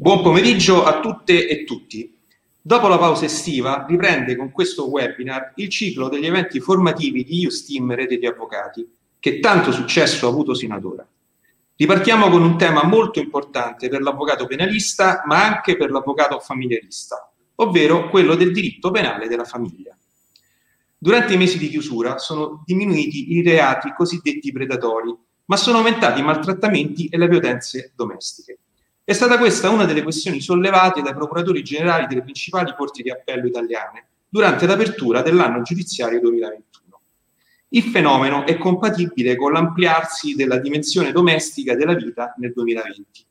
Buon pomeriggio a tutte e tutti. Dopo la pausa estiva riprende con questo webinar il ciclo degli eventi formativi di USTEAM Rete di Avvocati, che tanto successo ha avuto sino ad ora. Ripartiamo con un tema molto importante per l'avvocato penalista, ma anche per l'avvocato familiarista, ovvero quello del diritto penale della famiglia. Durante i mesi di chiusura sono diminuiti i reati cosiddetti predatori, ma sono aumentati i maltrattamenti e le violenze domestiche. È stata questa una delle questioni sollevate dai procuratori generali delle principali corti di appello italiane durante l'apertura dell'anno giudiziario 2021. Il fenomeno è compatibile con l'ampliarsi della dimensione domestica della vita nel 2020.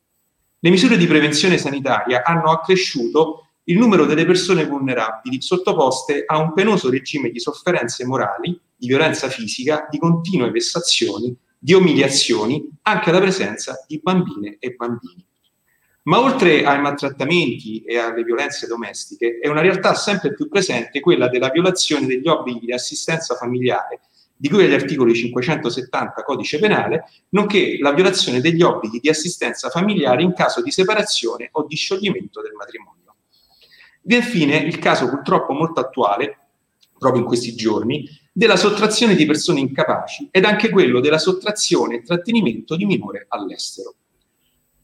Le misure di prevenzione sanitaria hanno accresciuto il numero delle persone vulnerabili sottoposte a un penoso regime di sofferenze morali, di violenza fisica, di continue vessazioni, di umiliazioni, anche alla presenza di bambine e bambini. Ma oltre ai maltrattamenti e alle violenze domestiche, è una realtà sempre più presente quella della violazione degli obblighi di assistenza familiare, di cui agli articoli 570 codice penale, nonché la violazione degli obblighi di assistenza familiare in caso di separazione o di scioglimento del matrimonio. Vi è infine il caso purtroppo molto attuale, proprio in questi giorni, della sottrazione di persone incapaci ed anche quello della sottrazione e trattenimento di minore all'estero.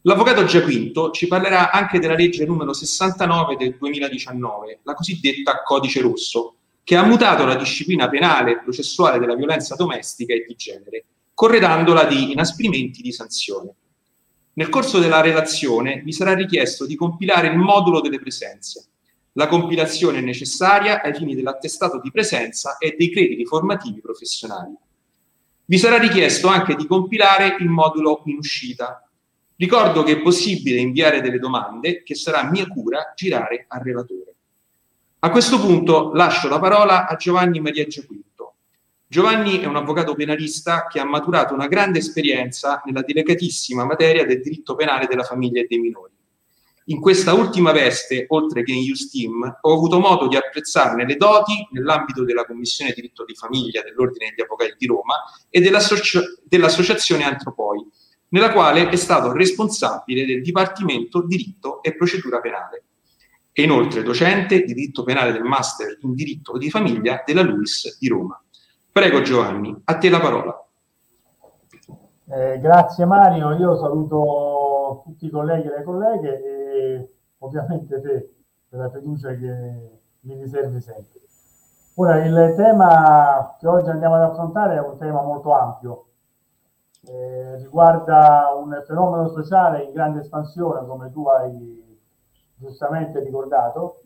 L'avvocato Giaquinto ci parlerà anche della legge numero 69 del 2019, la cosiddetta Codice Rosso, che ha mutato la disciplina penale e processuale della violenza domestica e di genere, corredandola di inasprimenti di sanzione. Nel corso della relazione vi sarà richiesto di compilare il modulo delle presenze. La compilazione è necessaria ai fini dell'attestato di presenza e dei crediti formativi professionali. Vi sarà richiesto anche di compilare il modulo in uscita, Ricordo che è possibile inviare delle domande che sarà mia cura girare al relatore. A questo punto lascio la parola a Giovanni Maria Giaquinto. Giovanni è un avvocato penalista che ha maturato una grande esperienza nella delicatissima materia del diritto penale della famiglia e dei minori. In questa ultima veste, oltre che in USTEAM, ho avuto modo di apprezzarne le doti nell'ambito della Commissione Diritto di Famiglia dell'Ordine degli Avvocati di Roma e dell'associ- dell'Associazione Antropoi, nella quale è stato responsabile del Dipartimento Diritto e Procedura Penale e inoltre docente di diritto penale del Master in diritto di famiglia della LUIS di Roma. Prego Giovanni, a te la parola. Eh, grazie Mario, io saluto tutti i colleghi e le colleghe e ovviamente te per la fiducia che mi riservi sempre. Ora, il tema che oggi andiamo ad affrontare è un tema molto ampio, eh, riguarda un fenomeno sociale in grande espansione, come tu hai giustamente ricordato,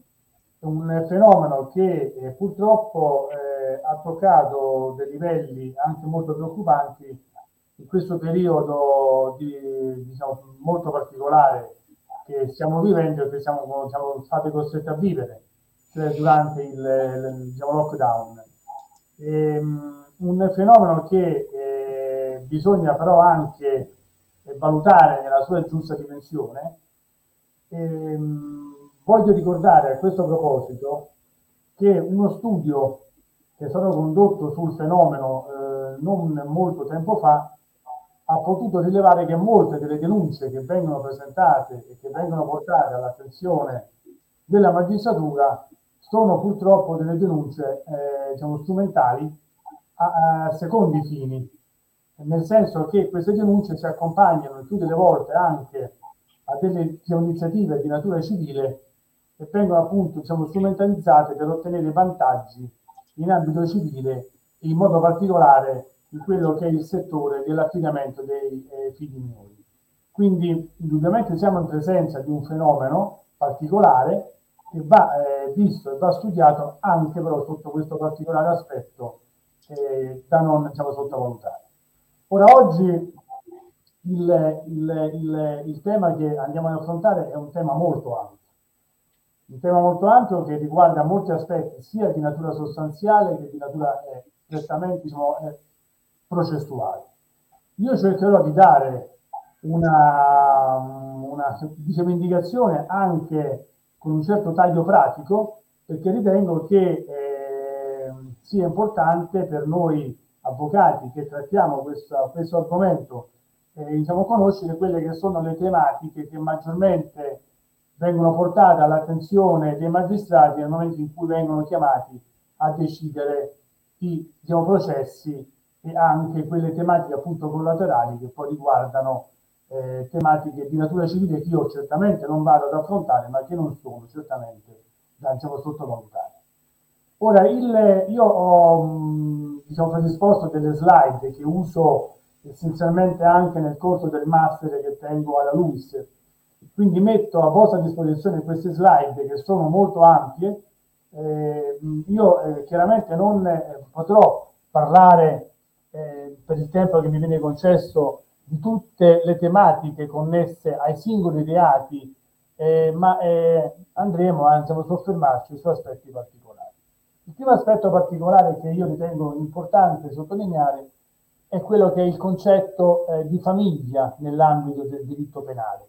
un fenomeno che eh, purtroppo eh, ha toccato dei livelli anche molto preoccupanti in questo periodo di, diciamo, molto particolare che stiamo vivendo e che siamo, siamo stati costretti a vivere, cioè durante il, il diciamo, lockdown. E, um, un fenomeno che bisogna però anche eh, valutare nella sua giusta dimensione. Ehm, voglio ricordare a questo proposito che uno studio che stato condotto sul fenomeno eh, non molto tempo fa ha potuto rilevare che molte delle denunce che vengono presentate e che vengono portate all'attenzione della magistratura sono purtroppo delle denunce eh, diciamo, strumentali a, a secondi fini nel senso che queste denunce si accompagnano tutte le volte anche a delle iniziative di natura civile che vengono appunto diciamo, strumentalizzate per ottenere vantaggi in ambito civile, in modo particolare in quello che è il settore dell'affidamento dei eh, figli minori. Quindi indubbiamente siamo in presenza di un fenomeno particolare che va eh, visto e va studiato anche però sotto questo particolare aspetto eh, da non diciamo, sottovalutare. Ora, oggi il, il, il, il, tema che andiamo ad affrontare è un tema molto ampio, un tema molto ampio che riguarda molti aspetti sia di natura sostanziale che di natura eh, prettamente diciamo, eh, processuale. Io cercherò di dare una, una diciamo, indicazione anche con un certo taglio pratico perché ritengo che eh, sia importante per noi avvocati che trattiamo questo, questo argomento, eh, diciamo, conoscere quelle che sono le tematiche che maggiormente vengono portate all'attenzione dei magistrati nel momento in cui vengono chiamati a decidere i diciamo, processi e anche quelle tematiche appunto collaterali che poi riguardano eh, tematiche di natura civile che io certamente non vado ad affrontare, ma che non sono certamente da diciamo, sottovalutare. Ora, il, io ho diciamo, predisposto delle slide che uso essenzialmente anche nel corso del master che tengo alla LUIS, quindi metto a vostra disposizione queste slide che sono molto ampie. Eh, io eh, chiaramente non eh, potrò parlare eh, per il tempo che mi viene concesso di tutte le tematiche connesse ai singoli reati, eh, ma andremo anzi, a soffermarci su aspetti particolari. Il primo aspetto particolare che io ritengo importante sottolineare è quello che è il concetto eh, di famiglia nell'ambito del diritto penale.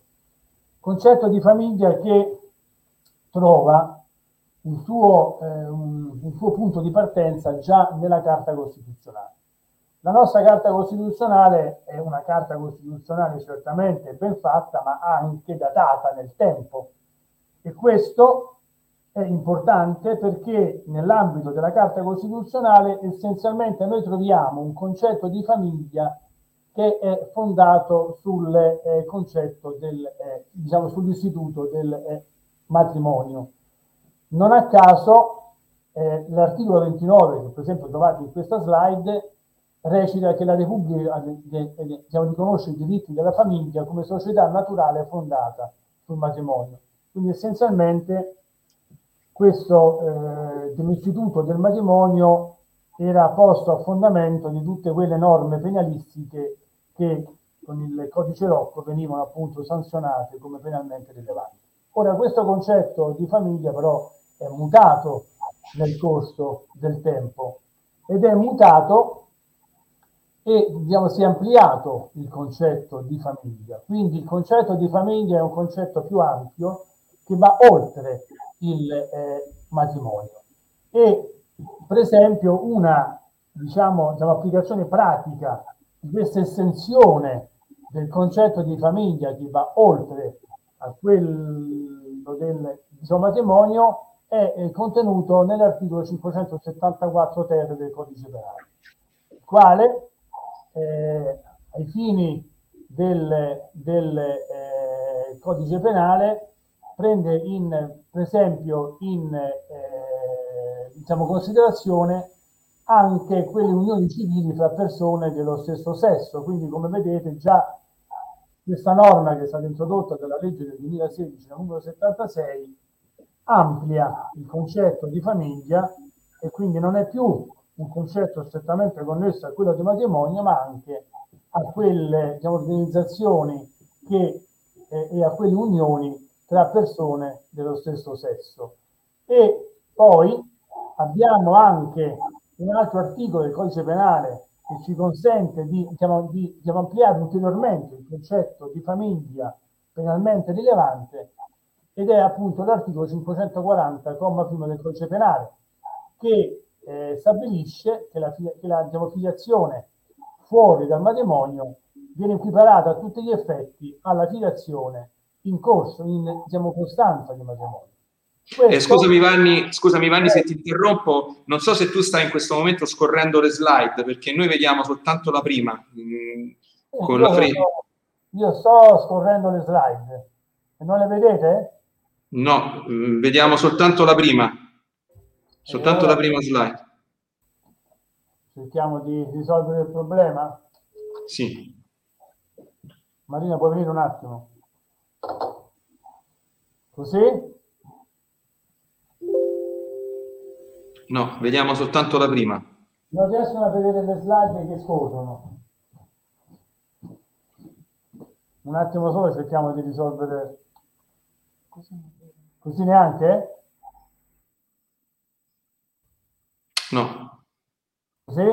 Concetto di famiglia che trova un suo, eh, un, un suo punto di partenza già nella Carta Costituzionale. La nostra Carta Costituzionale è una Carta Costituzionale certamente ben fatta, ma anche datata nel tempo. E questo è importante perché nell'ambito della Carta Costituzionale essenzialmente noi troviamo un concetto di famiglia che è fondato sul eh, concetto del, eh, diciamo, sull'istituto del eh, matrimonio. Non a caso eh, l'articolo 29, che per esempio trovate in questa slide, recita che la Repubblica eh, diciamo, riconosce i diritti della famiglia come società naturale fondata sul matrimonio. Quindi essenzialmente questo eh, dell'istituto del matrimonio era posto a fondamento di tutte quelle norme penalistiche che con il codice Rocco venivano appunto sanzionate come penalmente rilevanti. Ora questo concetto di famiglia però è mutato nel corso del tempo ed è mutato e diciamo, si è ampliato il concetto di famiglia. Quindi il concetto di famiglia è un concetto più ampio che va oltre il eh, matrimonio. E per esempio una diciamo, diciamo, applicazione pratica di questa estensione del concetto di famiglia che va oltre a quello del diciamo, matrimonio è, è contenuto nell'articolo 574 ter del codice penale, il quale eh, ai fini del, del eh, codice penale prende in, per esempio in eh, diciamo, considerazione anche quelle unioni civili fra persone dello stesso sesso. Quindi, come vedete, già questa norma che è stata introdotta dalla legge del 2016, numero 76, amplia il concetto di famiglia e quindi non è più un concetto strettamente connesso a quello di matrimonio, ma anche a quelle diciamo, organizzazioni che, eh, e a quelle unioni tra persone dello stesso sesso. E poi abbiamo anche un altro articolo del codice penale che ci consente di, diciamo, di, di ampliare ulteriormente il concetto di famiglia penalmente rilevante ed è appunto l'articolo 540, comma primo del codice penale, che eh, stabilisce che la, che la diciamo, filiazione fuori dal matrimonio viene equiparata a tutti gli effetti alla filiazione in corso, in diciamo, costanza di matrimonio. Questo... Eh, scusami Vanni, scusami Vanni eh. se ti interrompo, non so se tu stai in questo momento scorrendo le slide perché noi vediamo soltanto la prima. Mh, mm, con la free. Io sto scorrendo le slide, e non le vedete? No, mh, mm, vediamo soltanto la prima, soltanto allora, la prima slide. Cerchiamo di risolvere il problema? Sì. Marina, puoi venire un attimo? Così? No, vediamo soltanto la prima. Non riescono a vedere le slide che scorrono. Un attimo solo cerchiamo di risolvere. Così neanche? No. Così?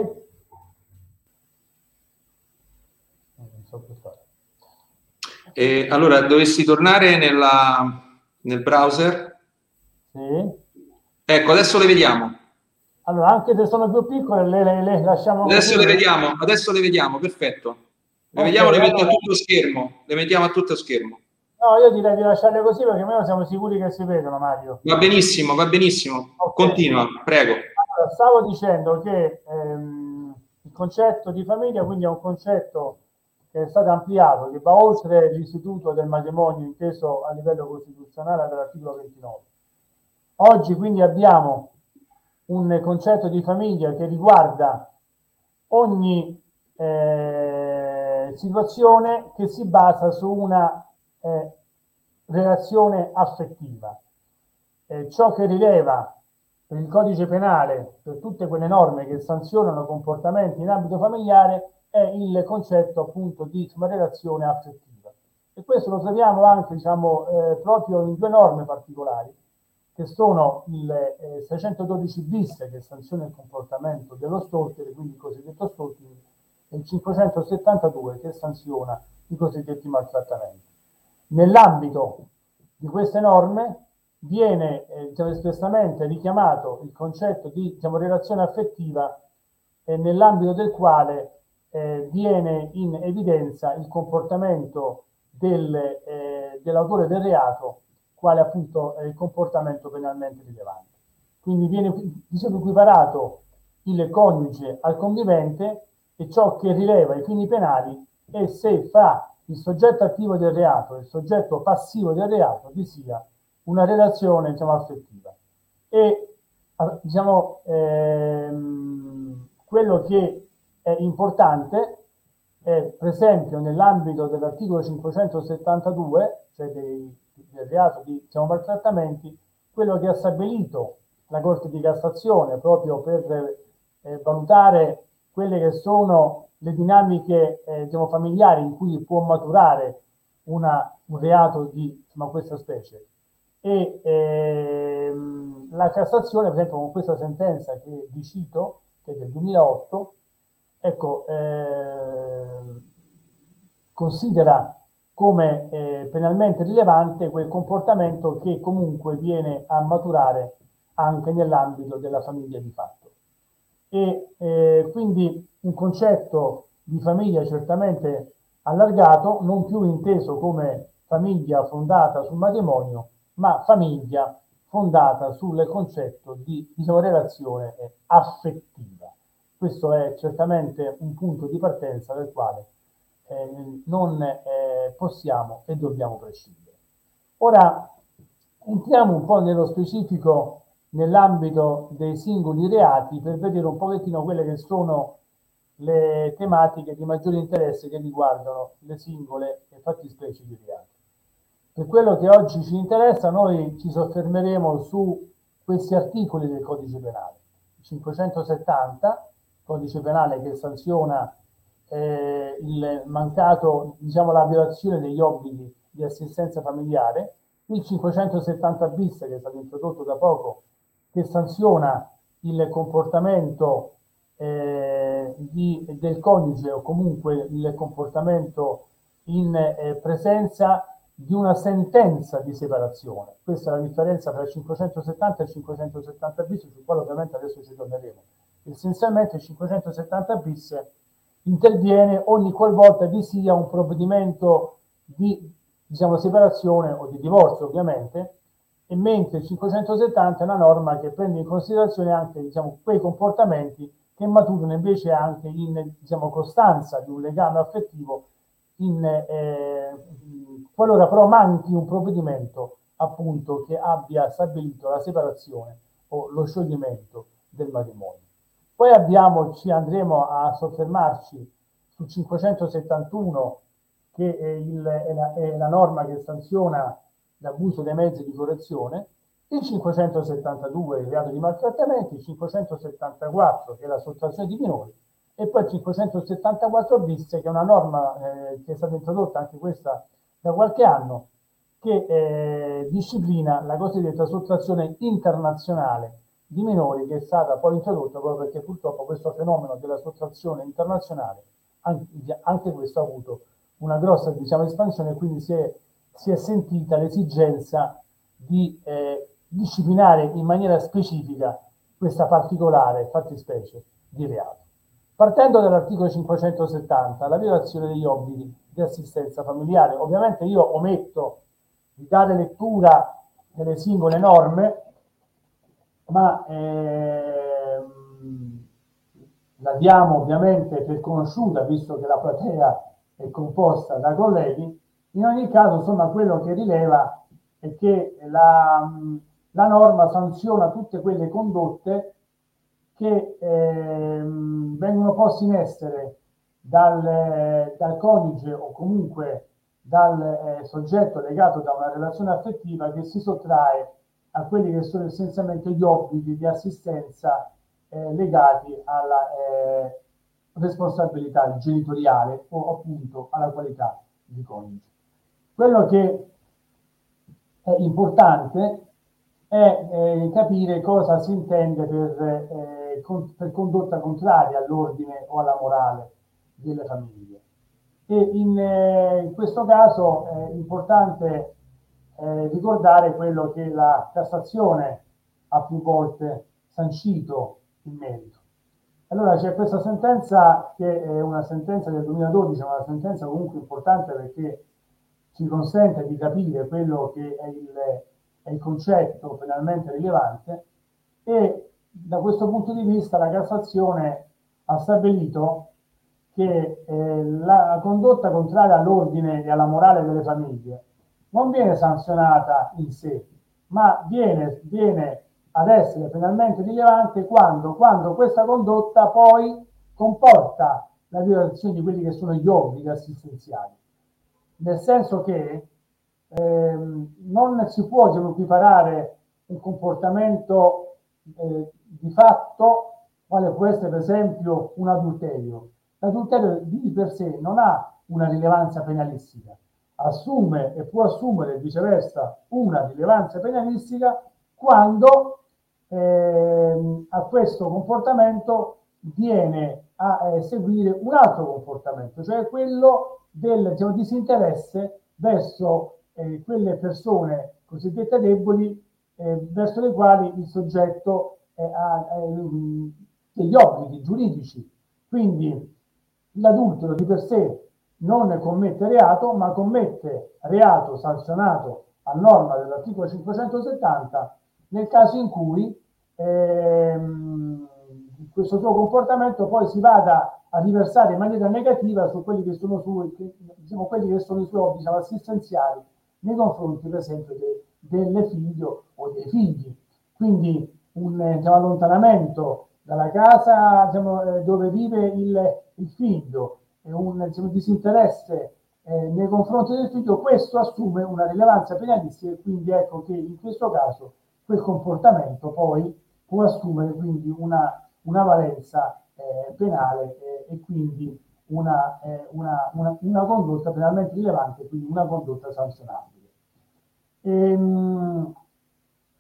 Non so più fare. E allora dovessi tornare nella, nel browser. Sì. Ecco, adesso le vediamo. Allora, anche se sono più piccole, le, le, le lasciamo. Adesso così. le vediamo, adesso le vediamo, perfetto. Le okay, vediamo, le mettiamo a tutto schermo. Le mettiamo a tutto schermo. No, io direi di lasciarle così perché almeno siamo sicuri che si vedono, Mario. Va benissimo, va benissimo. Okay. Continua, prego. Allora, stavo dicendo che ehm, il concetto di famiglia quindi è un concetto è stato ampliato, che va oltre l'istituto del matrimonio inteso a livello costituzionale dall'articolo 29. Oggi quindi abbiamo un concetto di famiglia che riguarda ogni eh, situazione che si basa su una eh, relazione affettiva. Eh, ciò che rileva per il codice penale, per tutte quelle norme che sanzionano comportamenti in ambito familiare, è il concetto appunto di insomma, relazione affettiva. E questo lo troviamo anche diciamo, eh, proprio in due norme particolari, che sono il eh, 612 bis che sanziona il comportamento dello stalker, quindi il cosiddetto stalking, e il 572 che sanziona i cosiddetti maltrattamenti. Nell'ambito di queste norme viene eh, diciamo, espressamente richiamato il concetto di diciamo, relazione affettiva eh, nell'ambito del quale eh, viene in evidenza il comportamento del, eh, dell'autore del reato, quale appunto è il comportamento penalmente rilevante. Quindi viene diciamo, equiparato il coniuge al convivente e ciò che rileva i fini penali è se fa il soggetto attivo del reato e il soggetto passivo del reato vi sia una relazione diciamo, affettiva. E diciamo, ehm, quello che importante è, per esempio, nell'ambito dell'articolo 572, cioè dei, del reato di diciamo, maltrattamenti, quello che ha stabilito la Corte di Cassazione proprio per eh, valutare quelle che sono le dinamiche eh, diciamo, familiari in cui può maturare una, un reato di insomma, questa specie. E ehm, la Cassazione, per esempio, con questa sentenza che vi cito, che è del 2008, ecco, eh, considera come eh, penalmente rilevante quel comportamento che comunque viene a maturare anche nell'ambito della famiglia di fatto e eh, quindi un concetto di famiglia certamente allargato, non più inteso come famiglia fondata sul matrimonio, ma famiglia fondata sul concetto di diciamo, relazione affettiva. Questo è certamente un punto di partenza del quale eh, non eh, possiamo e dobbiamo prescindere. Ora entriamo un po' nello specifico nell'ambito dei singoli reati per vedere un pochettino quelle che sono le tematiche di maggiore interesse che riguardano le singole fattispecie di reati. Per quello che oggi ci interessa, noi ci soffermeremo su questi articoli del codice penale. 570, codice penale che sanziona eh, il mancato, diciamo, la violazione degli obblighi di assistenza familiare, il 570 bis che è stato introdotto da poco che sanziona il comportamento eh, di, del coniuge o comunque il comportamento in eh, presenza di una sentenza di separazione. Questa è la differenza tra il 570 e il 570 bis, sul quale ovviamente adesso ci torneremo. Essenzialmente il 570 bis interviene ogni qualvolta vi sia un provvedimento di diciamo, separazione o di divorzio, ovviamente, e mentre il 570 è una norma che prende in considerazione anche diciamo, quei comportamenti che maturano invece anche in diciamo, costanza di un legame affettivo in, eh, qualora però manchi un provvedimento appunto che abbia stabilito la separazione o lo scioglimento del matrimonio. Poi abbiamo, ci andremo a soffermarci sul 571 che è, il, è, la, è la norma che sanziona l'abuso dei mezzi di correzione, il 572 il reato di maltrattamenti, il 574 che è la sottrazione di minori e poi il 574 bis che è una norma eh, che è stata introdotta anche questa da qualche anno che eh, disciplina la cosiddetta sottrazione internazionale di minori che è stata poi introdotta proprio perché purtroppo questo fenomeno della sottrazione internazionale anche, anche questo ha avuto una grossa diciamo, espansione e quindi si è si è sentita l'esigenza di eh, disciplinare in maniera specifica questa particolare fattispecie di reato. Partendo dall'articolo 570, la violazione degli obblighi di assistenza familiare, ovviamente io ometto di dare lettura delle singole norme, ma ehm, la diamo ovviamente per conosciuta, visto che la platea è composta da colleghi. In ogni caso, insomma, quello che rileva è che la, la norma sanziona tutte quelle condotte che ehm, vengono poste in essere dal, dal, coniuge o comunque dal eh, soggetto legato da una relazione affettiva che si sottrae a quelli che sono essenzialmente gli obblighi di assistenza eh, legati alla eh, responsabilità genitoriale o appunto alla qualità di coniuge. Quello che è importante è eh, capire cosa si intende per, eh, con, per condotta contraria all'ordine o alla morale delle famiglie. E in, eh, in questo caso è importante eh, ricordare quello che la Cassazione ha più volte sancito in merito. Allora c'è questa sentenza che è una sentenza del 2012, una sentenza comunque importante perché ci consente di capire quello che è il, è il concetto penalmente rilevante e da questo punto di vista la Cassazione ha stabilito che eh, la condotta contraria all'ordine e alla morale delle famiglie non viene sanzionata in sé, ma viene, viene ad essere penalmente rilevante quando, quando questa condotta poi comporta la violazione di quelli che sono gli obblighi assistenziali. Nel senso che ehm, non si può equiparare un comportamento eh, di fatto, quale può essere per esempio un adulterio. L'adulterio di per sé non ha una rilevanza penalistica, assume e può assumere viceversa una rilevanza penalistica quando eh, a questo comportamento viene a eh, seguire un altro comportamento, cioè quello del diciamo, disinteresse verso eh, quelle persone cosiddette deboli eh, verso le quali il soggetto ha eh, degli obblighi giuridici. Quindi l'adultero di per sé non commette reato, ma commette reato sanzionato a norma dell'articolo 570 nel caso in cui ehm, questo suo comportamento poi si vada a riversare in maniera negativa su quelli che sono, su, diciamo, quelli che sono i suoi obblighi diciamo, assistenziali nei confronti per esempio de, delle figlie o dei figli. Quindi un diciamo, allontanamento dalla casa diciamo, eh, dove vive il, il figlio un disinteresse eh, nei confronti del figlio, questo assume una rilevanza penalistica e quindi ecco che in questo caso quel comportamento poi può assumere quindi una, una valenza eh, penale eh, e quindi una, eh, una, una, condotta penalmente rilevante, quindi una condotta sanzionabile. Ehm,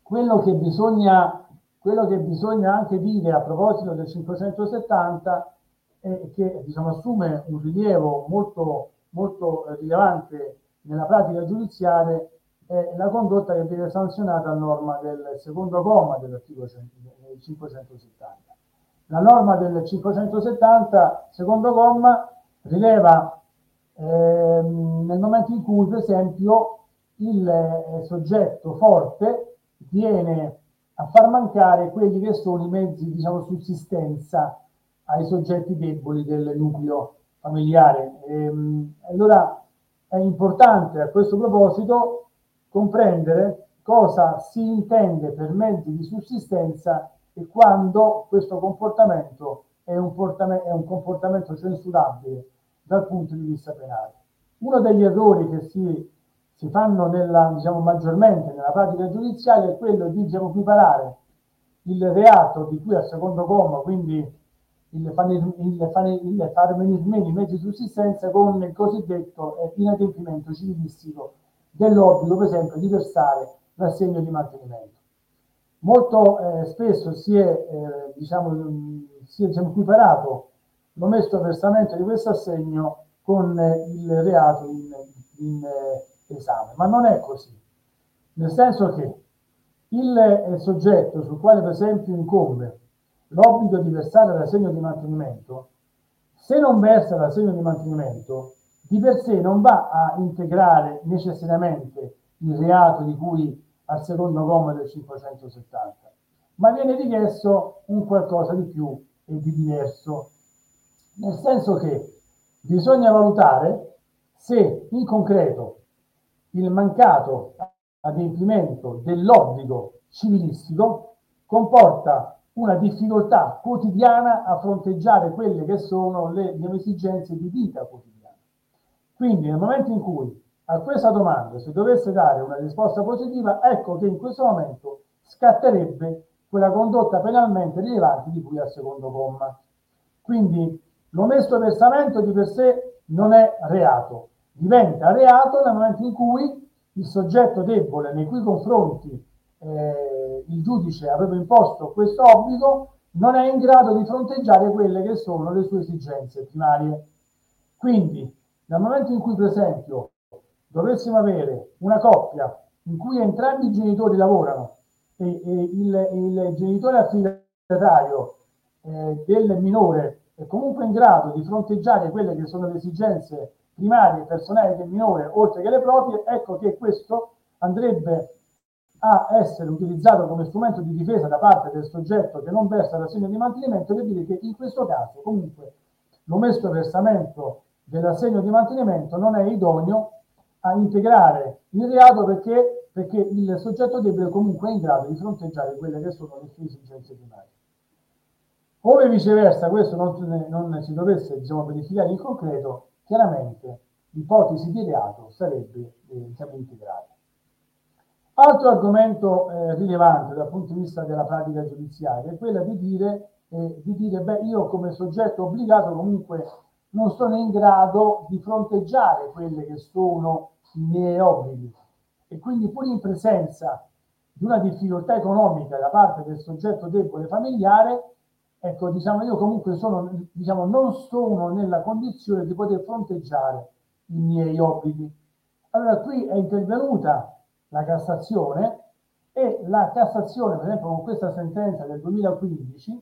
quello, che bisogna, quello che bisogna anche dire a proposito del 570 è che diciamo, assume un rilievo molto, molto rilevante nella pratica giudiziaria è la condotta che viene sanzionata a norma del secondo comma dell'articolo 570. La norma del 570, secondo comma, rileva ehm, nel momento in cui, per esempio, il eh, soggetto forte viene a far mancare quelli che sono i mezzi, diciamo, sussistenza ai soggetti deboli del nucleo familiare. Ehm, allora è importante a questo proposito comprendere cosa si intende per mezzi di sussistenza e quando questo comportamento è un, è un comportamento censurabile dal punto di vista penale. Uno degli errori che si, si fanno nella, diciamo, maggiormente nella pratica giudiziaria è quello di diciamo, equiparare il reato di cui al secondo comma, quindi il fare venire meno i mezzi di sussistenza con il cosiddetto eh, inadempimento civilistico dell'obbligo, per esempio, di versare l'assegno di mantenimento. Molto eh, spesso si è, eh, diciamo, si è diciamo, equiparato l'omesso versamento di questo assegno con eh, il reato in, in eh, esame, ma non è così. Nel senso che il eh, soggetto sul quale, per esempio, incombe l'obbligo di versare l'assegno di mantenimento, se non versa l'assegno di mantenimento, di per sé non va a integrare necessariamente il reato di cui al secondo comma del 570, ma viene richiesto un qualcosa di più e di diverso, nel senso che bisogna valutare se in concreto il mancato adempimento dell'obbligo civilistico comporta una difficoltà quotidiana a fronteggiare quelle che sono le, le esigenze di vita quotidiana. Quindi nel momento in cui a questa domanda si dovesse dare una risposta positiva, ecco che in questo momento scatterebbe quella condotta penalmente rilevante di cui al secondo comma. Quindi l'omesso versamento di per sé non è reato, diventa reato nel momento in cui il soggetto debole nei cui confronti eh, il giudice aveva imposto questo obbligo non è in grado di fronteggiare quelle che sono le sue esigenze primarie. Quindi, nel momento in cui, per esempio, dovessimo avere una coppia in cui entrambi i genitori lavorano e, e il, il, genitore affidatario eh, del minore è comunque in grado di fronteggiare quelle che sono le esigenze primarie personali del minore oltre che le proprie, ecco che questo andrebbe a essere utilizzato come strumento di difesa da parte del soggetto che non versa l'assegno di mantenimento per dire che in questo caso comunque l'omesso versamento dell'assegno di mantenimento non è idoneo a integrare il reato perché, perché il soggetto debole comunque è in grado di fronteggiare quelle che sono le sue esigenze primarie. Ove viceversa questo non, non si dovesse diciamo, verificare in concreto, chiaramente l'ipotesi di reato sarebbe eh, diciamo, integrata. Altro argomento eh, rilevante dal punto di vista della pratica giudiziaria è quella di dire, eh, di dire beh, io come soggetto obbligato comunque non sono in grado di fronteggiare quelle che sono i miei obblighi e quindi pur in presenza di una difficoltà economica da parte del soggetto debole familiare, ecco, diciamo, io comunque sono, diciamo, non sono nella condizione di poter fronteggiare i miei obblighi. Allora qui è intervenuta la Cassazione e la Cassazione, per esempio con questa sentenza del 2015,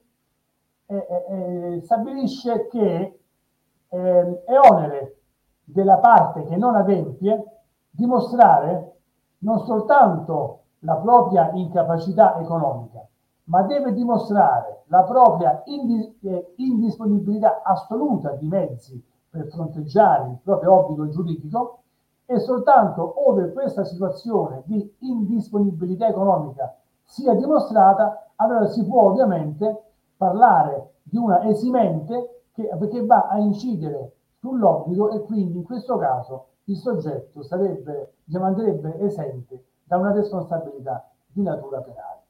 eh, eh, stabilisce che eh, è onere della parte che non adempie dimostrare non soltanto la propria incapacità economica, ma deve dimostrare la propria indis- eh, indisponibilità assoluta di mezzi per fronteggiare il proprio obbligo giuridico e soltanto ove questa situazione di indisponibilità economica sia dimostrata, allora si può ovviamente parlare di una esimente che, che va a incidere sull'obbligo e quindi in questo caso il soggetto sarebbe, diciamo, andrebbe esente da una responsabilità di natura penale.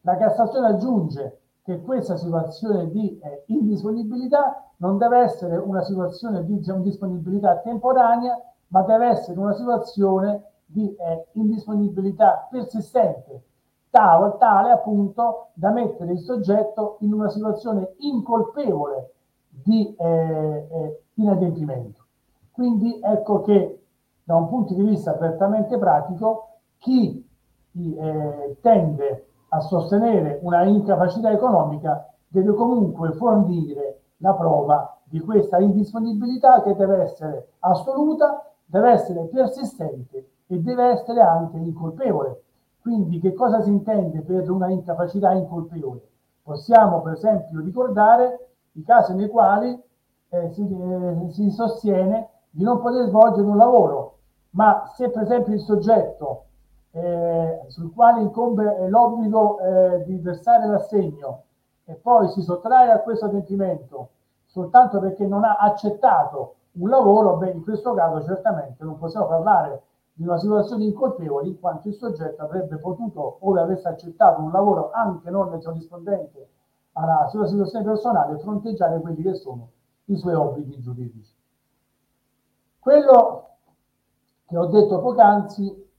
La Cassazione aggiunge che questa situazione di eh, indisponibilità non deve essere una situazione di diciamo, disponibilità temporanea, ma deve essere una situazione di eh, indisponibilità persistente, tale, tale appunto da mettere il soggetto in una situazione incolpevole di eh, eh, inadempimento. Quindi ecco che da un punto di vista prettamente pratico, chi eh, tende a sostenere una incapacità economica deve comunque fornire la prova di questa indisponibilità che deve essere assoluta deve essere persistente e deve essere anche incolpevole. Quindi che cosa si intende per una incapacità incolpevole? Possiamo per esempio ricordare i casi nei quali eh, si, eh, si, sostiene di non poter svolgere un lavoro, ma se per esempio il soggetto eh, sul quale incombe l'obbligo eh, di versare l'assegno e poi si sottrae a questo adempimento soltanto perché non ha accettato un lavoro, beh, in questo caso certamente non possiamo parlare di una situazione incolpevole in quanto il soggetto avrebbe potuto, ove avesse accettato un lavoro anche non corrispondente alla sua situazione personale, fronteggiare quelli che sono i suoi obblighi giuridici. Quello che ho detto poc'anzi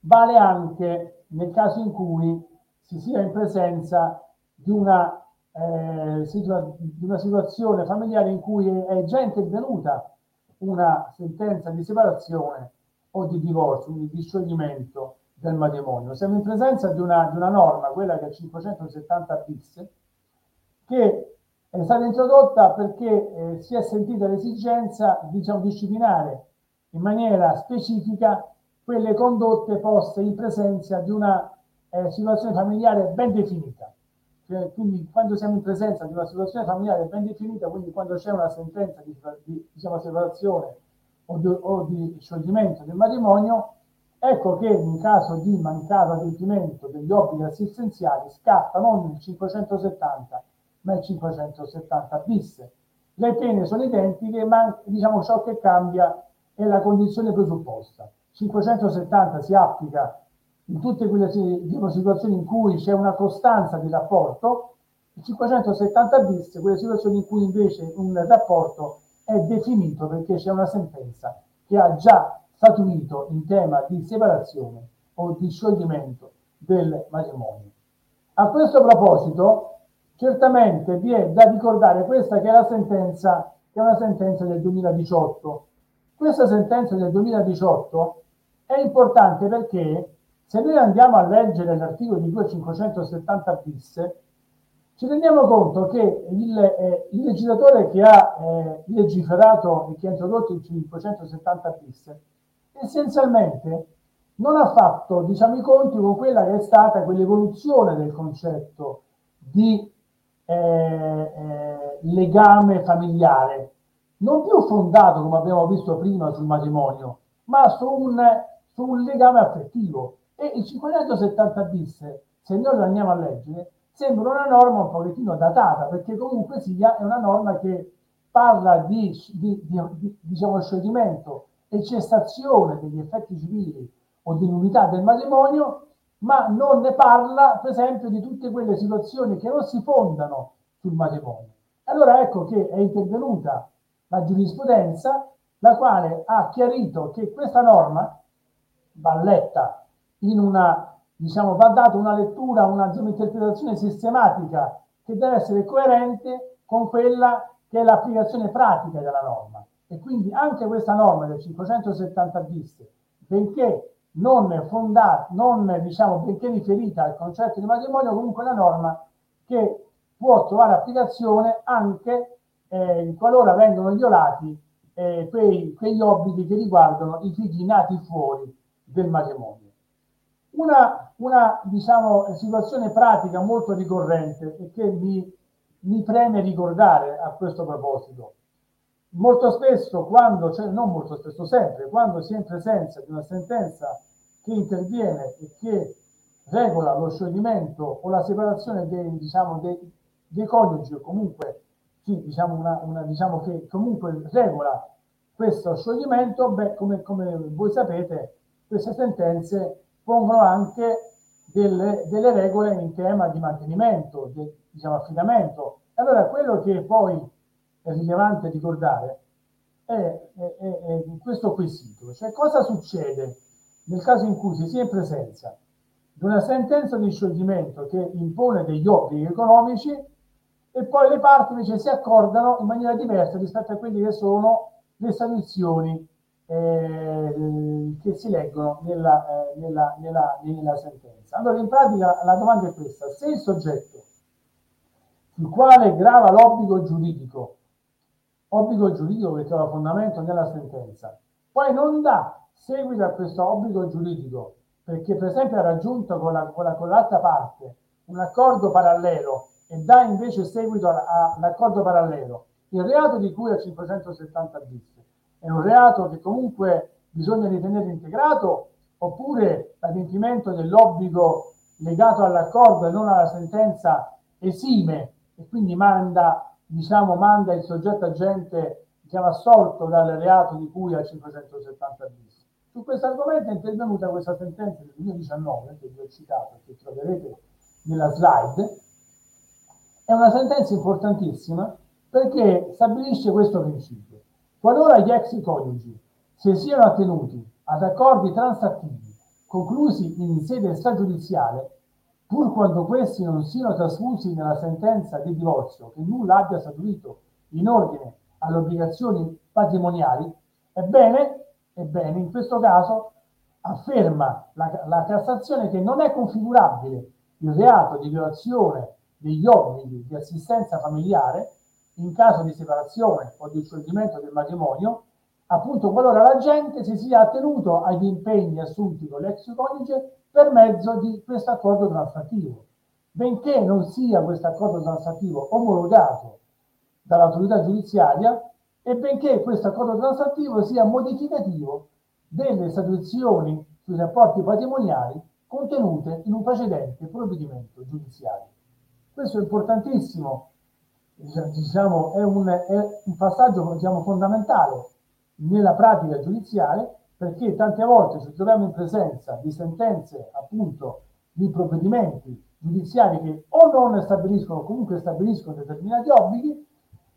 vale anche nel caso in cui si sia in presenza di una, eh, di una situazione familiare in cui è già intervenuta una sentenza di separazione o di divorzio, quindi di scioglimento del matrimonio. Siamo in presenza di una, di una norma, quella che è 570 bis, che è stata introdotta perché eh, si è sentita l'esigenza diciamo, disciplinare in maniera specifica quelle condotte poste in presenza di una eh, situazione familiare ben definita. Cioè, quindi quando siamo in presenza di una situazione familiare ben definita, quindi quando c'è una sentenza di, di diciamo, separazione o di, o di scioglimento del matrimonio, ecco che in caso di mancato adempimento degli obblighi assistenziali scatta non il 570 ma il 570 bis. Le pene sono identiche, ma diciamo ciò che cambia è la condizione presupposta. 570 si applica in tutte quelle situazioni in cui c'è una costanza di rapporto, il 570 bis, quelle situazioni in cui invece un rapporto è definito perché c'è una sentenza che ha già statuito in tema di separazione o di scioglimento del matrimonio. A questo proposito, certamente vi è da ricordare questa che è la sentenza, che è una sentenza del 2018. Questa sentenza del 2018 è importante perché se noi andiamo a leggere l'articolo di 2570 bis, ci rendiamo conto che il, eh, il legislatore che ha eh, legiferato e che ha introdotto il 570 bis essenzialmente non ha fatto diciamo, i conti con quella che è stata quell'evoluzione del concetto di eh, eh, legame familiare, non più fondato come abbiamo visto prima sul matrimonio, ma su un, su un legame affettivo. E il 570 bis, se noi lo andiamo a leggere, sembra una norma un pochettino datata, perché comunque sia è una norma che parla di, di, di, di diciamo, scioglimento e cessazione degli effetti civili o di nullità del matrimonio, ma non ne parla, per esempio, di tutte quelle situazioni che non si fondano sul matrimonio. Allora ecco che è intervenuta la giurisprudenza, la quale ha chiarito che questa norma va letta in una, diciamo, va data una lettura, una interpretazione sistematica che deve essere coerente con quella che è l'applicazione pratica della norma. E quindi anche questa norma del 570 bis, benché non fondata, non diciamo, benché riferita al concetto di matrimonio, comunque una norma che può trovare applicazione anche eh, qualora vengono violati eh, quei, quegli obblighi che riguardano i figli nati fuori del matrimonio. Una, una diciamo, situazione pratica molto ricorrente e che mi, mi preme ricordare a questo proposito. Molto spesso, quando, cioè non molto spesso, sempre, quando si è in presenza di una sentenza che interviene e che regola lo scioglimento o la separazione dei, diciamo, dei, dei coniugi o comunque sì, diciamo, una, una, diciamo che comunque regola questo scioglimento, beh, come, come voi sapete, queste sentenze pongono anche delle, delle regole in tema di mantenimento, di diciamo, affidamento. Allora, quello che poi è rilevante ricordare è, è, è, è questo quesito, cioè cosa succede nel caso in cui si sia in presenza di una sentenza di scioglimento che impone degli obblighi economici e poi le parti invece si accordano in maniera diversa rispetto a quelle che sono le sanzioni eh, che si leggono nella, eh, nella, nella, nella, sentenza. Allora, in pratica la domanda è questa: se il soggetto sul quale grava l'obbligo giuridico, obbligo giuridico che trova fondamento nella sentenza, poi non dà seguito a questo obbligo giuridico, perché per esempio ha raggiunto con, la, con, la, con l'altra parte un accordo parallelo e dà invece seguito all'accordo parallelo, il reato di cui a 570 bis è un reato che comunque bisogna ritenere integrato oppure l'adempimento dell'obbligo legato all'accordo e non alla sentenza esime e quindi manda, diciamo, manda il soggetto agente diciamo, assolto dal reato di cui a 570 bis. Su questo argomento è intervenuta questa sentenza del 2019 che vi ho citato, che troverete nella slide. È una sentenza importantissima perché stabilisce questo principio. Qualora gli ex coniugi si siano attenuti ad accordi transattivi conclusi in sede extragiudiziale, pur quando questi non siano trasfusi nella sentenza di divorzio che nulla abbia stabilito in ordine alle obbligazioni patrimoniali, ebbene Ebbene, in questo caso afferma la, la Cassazione che non è configurabile il reato di violazione degli obblighi di assistenza familiare in caso di separazione o di scioglimento del matrimonio, appunto qualora la gente si sia attenuto agli impegni assunti con l'ex coniuge per mezzo di questo accordo transattivo. Benché non sia questo accordo transattivo omologato dall'autorità giudiziaria e benché questo accordo transattivo sia modificativo delle statuizioni sui rapporti patrimoniali contenute in un precedente provvedimento giudiziario. Questo è importantissimo, diciamo, è un, è un passaggio diciamo, fondamentale nella pratica giudiziale perché tante volte ci troviamo in presenza di sentenze, appunto, di provvedimenti giudiziari che o non stabiliscono comunque stabiliscono determinati obblighi,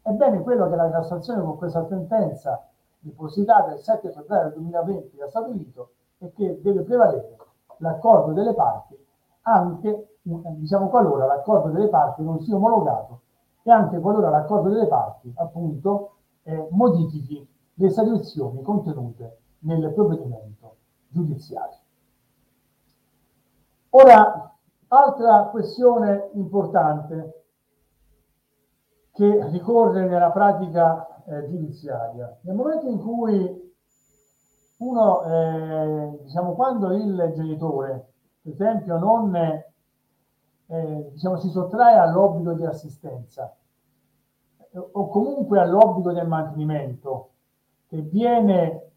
ebbene quello che la Cassazione con questa sentenza depositata il 7 febbraio 2020 ha stabilito è che deve prevalere l'accordo delle parti anche, diciamo, qualora l'accordo delle parti non sia omologato e anche qualora l'accordo delle parti, appunto, eh, modifichi le soluzioni contenute nel provvedimento giudiziario. Ora, altra questione importante che ricorre nella pratica eh, giudiziaria. Nel momento in cui uno, eh, diciamo, quando il genitore, per esempio, non eh, diciamo, si sottrae all'obbligo di assistenza o comunque all'obbligo del mantenimento che viene,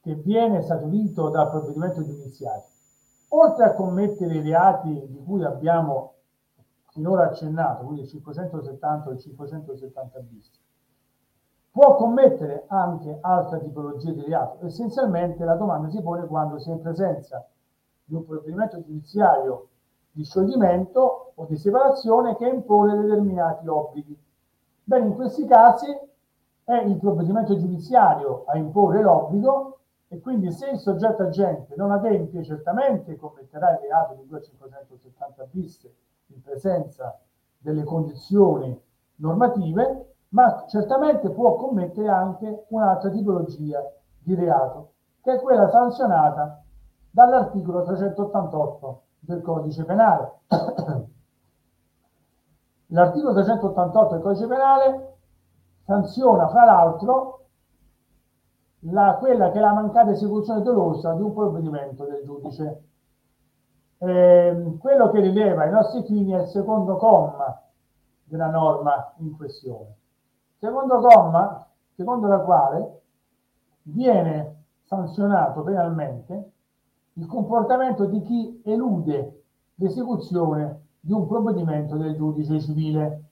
che viene statuito dal provvedimento giudiziario, oltre a commettere i reati di cui abbiamo finora accennato, quindi il 570 o il 570 bis, può commettere anche altre tipologie di reato. Essenzialmente la domanda si pone quando si è in presenza di un provvedimento giudiziario di scioglimento o di separazione che impone determinati obblighi. Bene, in questi casi è il provvedimento giudiziario a imporre l'obbligo e quindi se il soggetto agente non adempie certamente commetterà il reato di 2570 bis in presenza delle condizioni normative, ma certamente può commettere anche un'altra tipologia di reato, che è quella sanzionata dall'articolo 388 del codice penale. L'articolo 388 del codice penale sanziona fra l'altro la, quella che è la mancata esecuzione dolosa di un provvedimento del giudice. Eh, quello che rileva ai nostri fini è il secondo comma della norma in questione. Secondo comma, secondo la quale viene sanzionato penalmente il comportamento di chi elude l'esecuzione di un provvedimento del giudice civile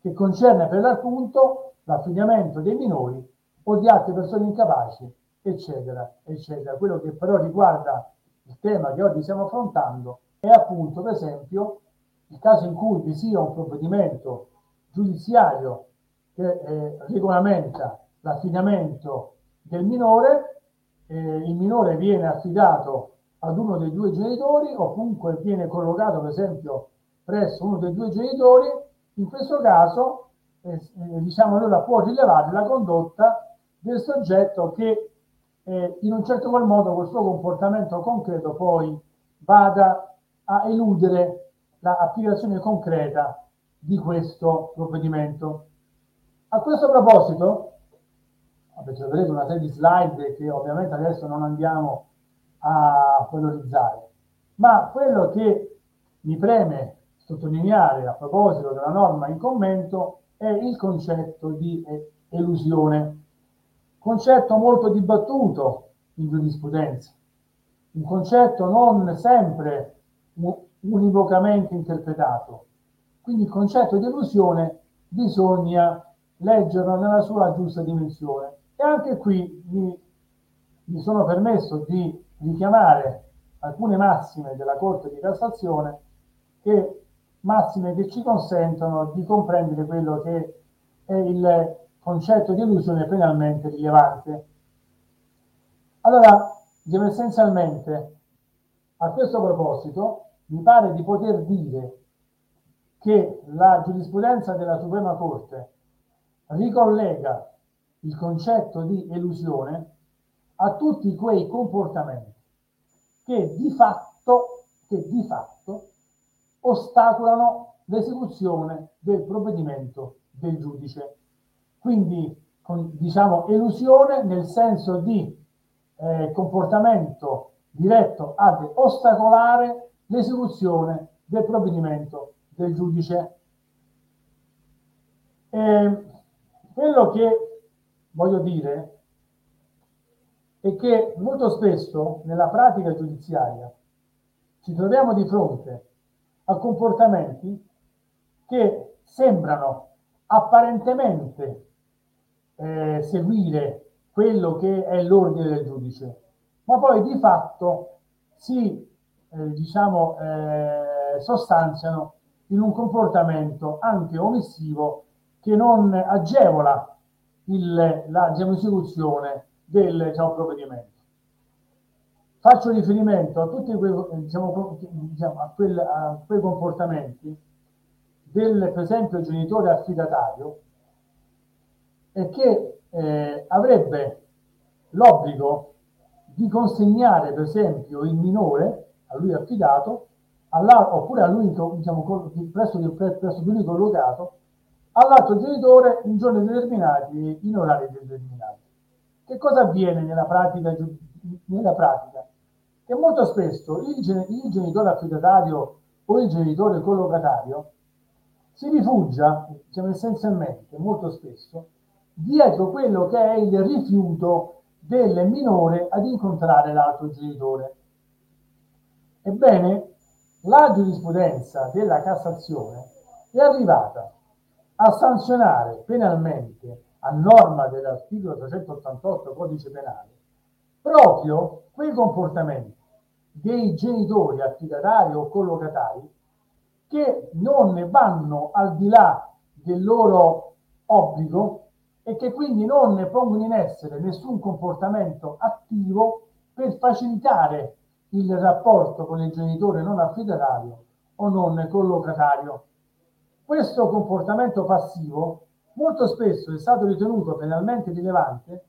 che concerne per l'appunto l'affidamento dei minori o di altre persone incapaci, eccetera, eccetera. Quello che però riguarda il tema che oggi stiamo affrontando è appunto, per esempio, il caso in cui vi sia un provvedimento giudiziario che eh, regolamenta l'affidamento del minore, eh, il minore viene affidato ad uno dei due genitori o comunque viene collocato per esempio presso uno dei due genitori, in questo caso eh, eh, diciamo allora può rilevare la condotta del soggetto che eh, in un certo qual modo col suo comportamento concreto poi vada a eludere l'applicazione concreta di questo provvedimento. A questo proposito, vedrete una serie di slide che ovviamente adesso non andiamo a valorizzare, ma quello che mi preme sottolineare a proposito della norma in commento è il concetto di elusione, concetto molto dibattuto in giurisprudenza, un concetto non sempre univocamente interpretato. Quindi il concetto di elusione bisogna leggerlo nella sua giusta dimensione. E anche qui mi, mi sono permesso di richiamare alcune massime della Corte di Cassazione che massime che ci consentono di comprendere quello che è il concetto di illusione penalmente rilevante. Allora, essenzialmente, a questo proposito, mi pare di poter dire che la giurisprudenza della Suprema Corte ricollega il concetto di elusione a tutti quei comportamenti che di fatto, che di fatto ostacolano l'esecuzione del provvedimento del giudice. Quindi con, diciamo, elusione nel senso di eh, comportamento diretto ad ostacolare l'esecuzione del provvedimento del giudice. E quello che voglio dire è che molto spesso nella pratica giudiziaria ci troviamo di fronte a comportamenti che sembrano apparentemente eh, seguire quello che è l'ordine del giudice, ma poi di fatto si eh, diciamo, eh, sostanziano in un comportamento anche omissivo che non agevola il, la esecuzione del diciamo, provvedimento. Faccio riferimento a tutti quei, diciamo, diciamo, a quel, a quei comportamenti del, per esempio, genitore affidatario e che eh, avrebbe l'obbligo di consegnare, per esempio, il minore a lui affidato, oppure a lui, diciamo, presso, presso di lui collocato, all'altro genitore in giorni determinati, in orari determinati. Che cosa avviene nella pratica? Nella pratica? Che molto spesso il, il genitore affidatario o il genitore collocatario si rifugia, diciamo essenzialmente, molto spesso, dietro quello che è il rifiuto del minore ad incontrare l'altro genitore. Ebbene, la giurisprudenza della Cassazione è arrivata a sanzionare penalmente, a norma dell'articolo 388 codice penale, proprio quei comportamenti dei genitori affidatari o collocatari che non vanno al di là del loro obbligo e che quindi non pongono in essere nessun comportamento attivo per facilitare il rapporto con il genitore non affidatario o non collocatario. Questo comportamento passivo molto spesso è stato ritenuto penalmente rilevante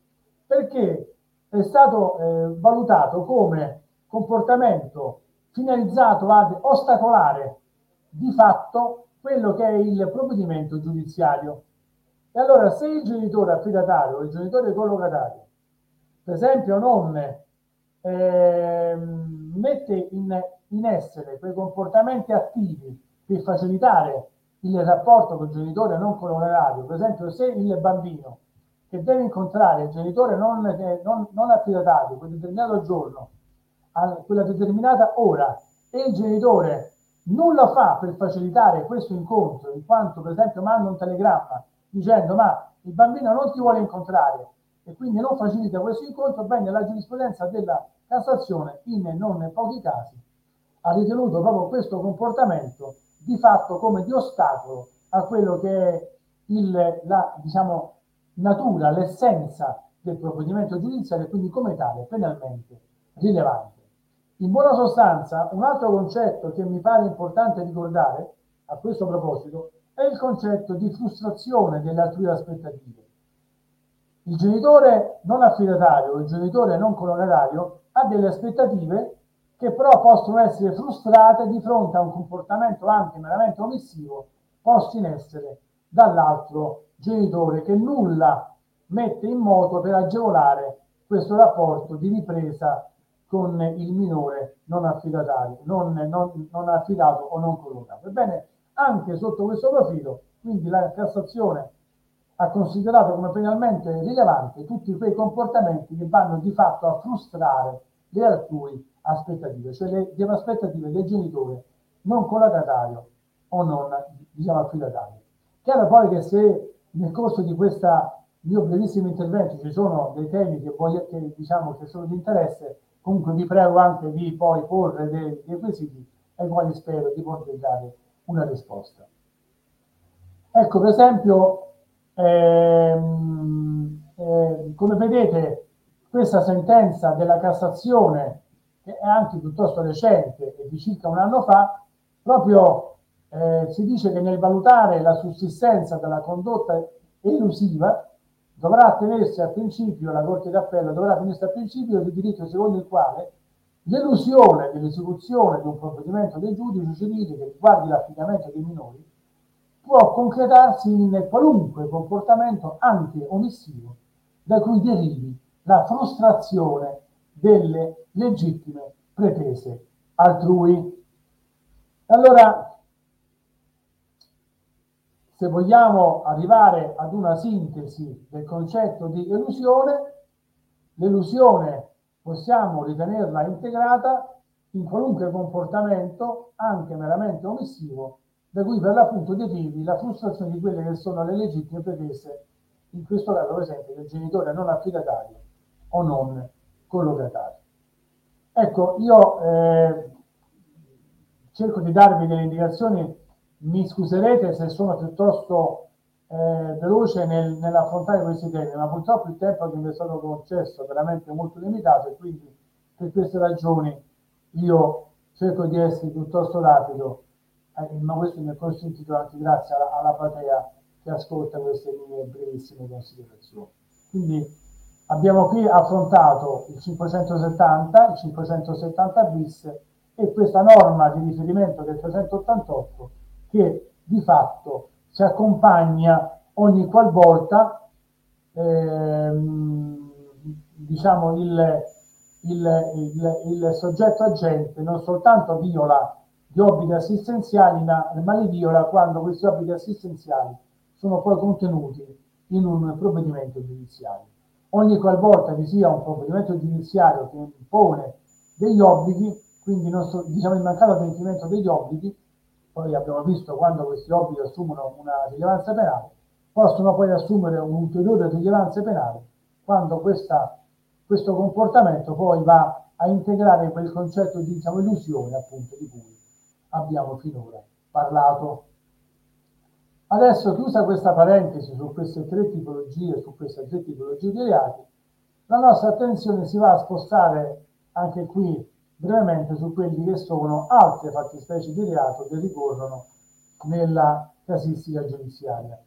perché è stato eh, valutato come comportamento finalizzato ad ostacolare di fatto quello che è il provvedimento giudiziario. E allora se il genitore affidatario o il genitore collocatario, per esempio, non eh, mette in, in essere quei comportamenti attivi per facilitare il rapporto con il genitore non collocatario, per esempio se il bambino che deve incontrare il genitore non, non, non affidatario quel determinato giorno, a quella determinata ora, e il genitore nulla fa per facilitare questo incontro, in quanto per esempio manda un telegramma dicendo ma il bambino non ti vuole incontrare e quindi non facilita questo incontro, bene, la giurisprudenza della Cassazione in non pochi casi ha ritenuto proprio questo comportamento di fatto come di ostacolo a quello che è il, la diciamo, natura, l'essenza del provvedimento giudiziario e quindi come tale penalmente rilevante. In buona sostanza, un altro concetto che mi pare importante ricordare a questo proposito è il concetto di frustrazione delle altrui aspettative. Il genitore non affidatario, il genitore non colonerario ha delle aspettative che però possono essere frustrate di fronte a un comportamento anche meramente omissivo posto in essere dall'altro genitore che nulla mette in moto per agevolare questo rapporto di ripresa con il minore non affidatario, non, non, non affidato o non collocato. Ebbene, anche sotto questo profilo, quindi la Cassazione ha considerato come penalmente rilevante tutti quei comportamenti che vanno di fatto a frustrare le altrui aspettative, cioè le, le aspettative del genitore non collocatario o non diciamo affidatario. Chiaro poi che se nel corso di questo mio brevissimo intervento ci sono dei temi che, voglio, che, diciamo, che sono di interesse, comunque vi prego anche di poi porre dei, dei quesiti ai quali spero di poter dare una risposta. Ecco, per esempio, ehm, eh, come vedete, questa sentenza della Cassazione, anche piuttosto recente, di circa un anno fa, proprio eh, si dice che nel valutare la sussistenza della condotta elusiva dovrà tenersi a principio, la Corte d'Appello dovrà tenersi a principio di diritto secondo il quale L'elusione dell'esecuzione di un provvedimento dei giudici civili che riguardi l'affidamento dei minori può concretarsi in qualunque comportamento anche omissivo da cui derivi la frustrazione delle legittime pretese altrui. Allora, se vogliamo arrivare ad una sintesi del concetto di elusione, l'elusione possiamo ritenerla integrata in qualunque comportamento, anche meramente omissivo, da cui per l'appunto derivi la frustrazione di quelle che sono le legittime pretese, in questo caso per esempio del genitore non affidatario o non collocatario. Ecco, io eh, cerco di darvi delle indicazioni, mi scuserete se sono piuttosto eh, veloce nel, nell'affrontare questi temi, ma purtroppo il tempo che mi è stato concesso è veramente molto limitato e quindi per queste ragioni io cerco di essere piuttosto rapido, eh, ma questo mi è consentito anche grazie alla, alla platea che ascolta queste mie brevissime considerazioni. Quindi abbiamo qui affrontato il 570, il 570 bis e questa norma di riferimento del 388 che di fatto si accompagna ogni qualvolta ehm, diciamo il, il, il, il, soggetto agente non soltanto viola gli obblighi assistenziali, ma, ma li viola quando questi obblighi assistenziali sono poi contenuti in un provvedimento giudiziario. Ogni qualvolta vi sia un provvedimento giudiziario che impone degli obblighi, quindi so, diciamo il mancato adempimento degli obblighi, poi abbiamo visto quando questi obblighi assumono una rilevanza penale, possono poi assumere un'ulteriore rilevanza penale quando questa, questo comportamento poi va a integrare quel concetto di diciamo, illusione appunto di cui abbiamo finora parlato. Adesso chiusa questa parentesi su queste tre tipologie, su queste tre tipologie di reati, la nostra attenzione si va a spostare anche qui brevemente su quelli che sono altre fattispecie di reato che ricorrono nella casistica giudiziaria.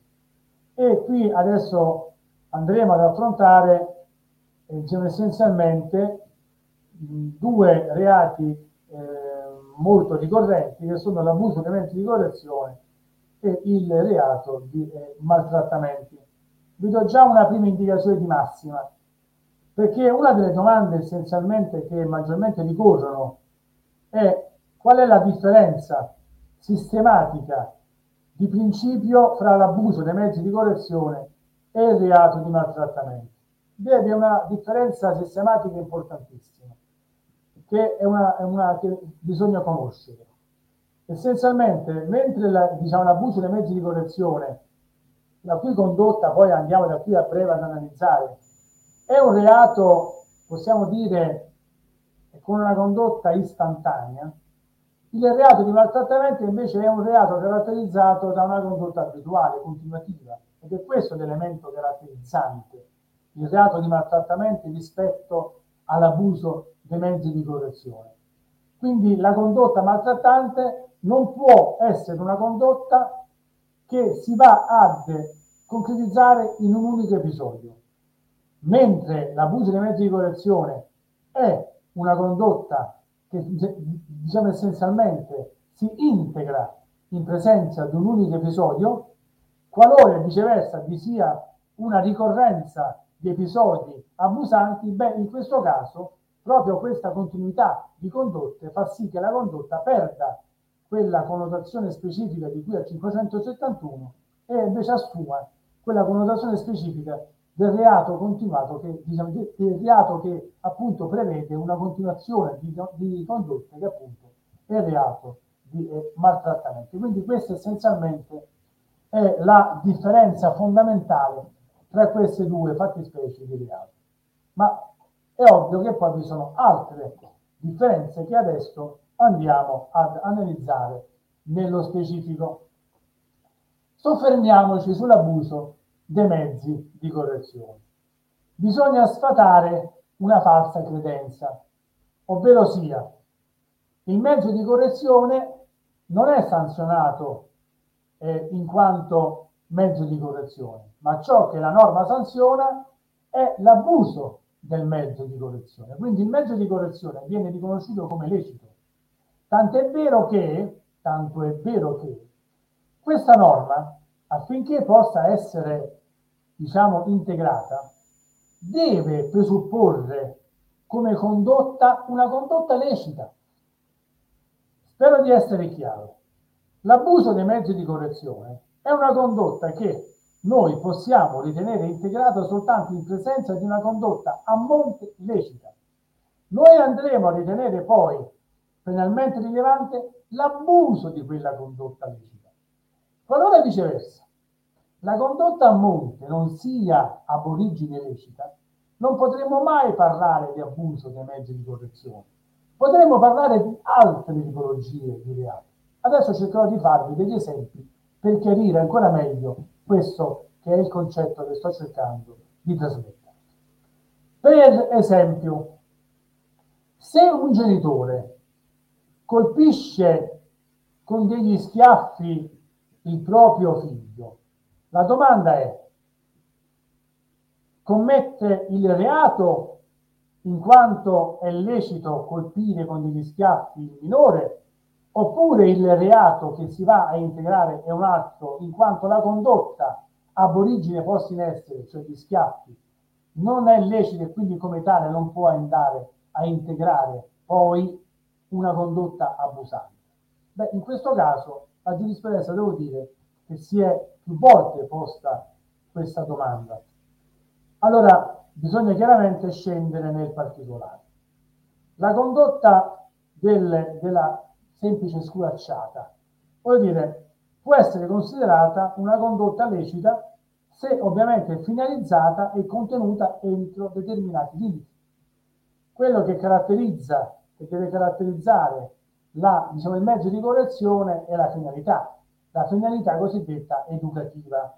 E qui adesso andremo ad affrontare eh, diciamo, essenzialmente due reati eh, molto ricorrenti che sono l'abuso dei mezzi di correzione e il reato di eh, maltrattamenti. Vi do già una prima indicazione di massima perché una delle domande essenzialmente che maggiormente ricorrono è qual è la differenza sistematica di principio fra l'abuso dei mezzi di correzione e il reato di maltrattamento. Vede una differenza sistematica importantissima, che è una, è una che bisogna conoscere. Essenzialmente, mentre la, diciamo, l'abuso dei mezzi di correzione, la cui condotta poi andiamo da qui a breve ad analizzare, è un reato, possiamo dire, con una condotta istantanea. Il reato di maltrattamento invece è un reato caratterizzato da una condotta abituale, continuativa, ed è questo l'elemento caratterizzante, il reato di maltrattamento rispetto all'abuso dei mezzi di correzione. Quindi la condotta maltrattante non può essere una condotta che si va ad concretizzare in un unico episodio. Mentre l'abuso dei mezzi di correzione è una condotta che diciamo essenzialmente si integra in presenza di un unico episodio, qualora viceversa vi sia una ricorrenza di episodi abusanti, beh, in questo caso proprio questa continuità di condotte fa sì che la condotta perda quella connotazione specifica di cui al 571 e invece assuma quella connotazione specifica del reato continuato che, diciamo, del reato che appunto prevede una continuazione di, di condotte che appunto è reato di eh, maltrattamento. Quindi questa essenzialmente è la differenza fondamentale tra queste due fattispecie di reato. Ma è ovvio che poi vi sono altre differenze che adesso andiamo ad analizzare nello specifico. Soffermiamoci sull'abuso dei mezzi di correzione. Bisogna sfatare una falsa credenza, ovvero sia il mezzo di correzione non è sanzionato eh, in quanto mezzo di correzione, ma ciò che la norma sanziona è l'abuso del mezzo di correzione. Quindi il mezzo di correzione viene riconosciuto come lecito. Tant'è vero che, tanto è vero che Questa norma, affinché possa essere, diciamo, integrata, deve presupporre come condotta una condotta lecita. Spero di essere chiaro. L'abuso dei mezzi di correzione è una condotta che noi possiamo ritenere integrata soltanto in presenza di una condotta a monte lecita. Noi andremo a ritenere poi penalmente rilevante l'abuso di quella condotta lecita. Qualora viceversa la condotta a monte non sia ab origine lecita, non potremo mai parlare di abuso dei mezzi di correzione. Potremmo parlare di altre tipologie di reati. Adesso cercherò di farvi degli esempi per chiarire ancora meglio questo che è il concetto che sto cercando di trasmettere. Per esempio, se un genitore colpisce con degli schiaffi il proprio figlio, la domanda è, commette il reato in quanto è lecito colpire con degli schiaffi il minore, oppure il reato che si va a integrare è un altro in quanto la condotta ab origine posta in essere, cioè gli schiaffi, non è lecito e quindi come tale non può andare a integrare poi una condotta abusante. Beh, in questo caso la giurisprudenza devo dire che si è più volte posta questa domanda. Allora, bisogna chiaramente scendere nel particolare. La condotta del, della semplice sculacciata, vuol dire, può essere considerata una condotta lecita se ovviamente finalizzata e contenuta entro determinati limiti. Quello che caratterizza, che deve caratterizzare la, diciamo, il mezzo di correzione è la finalità, la finalità cosiddetta educativa.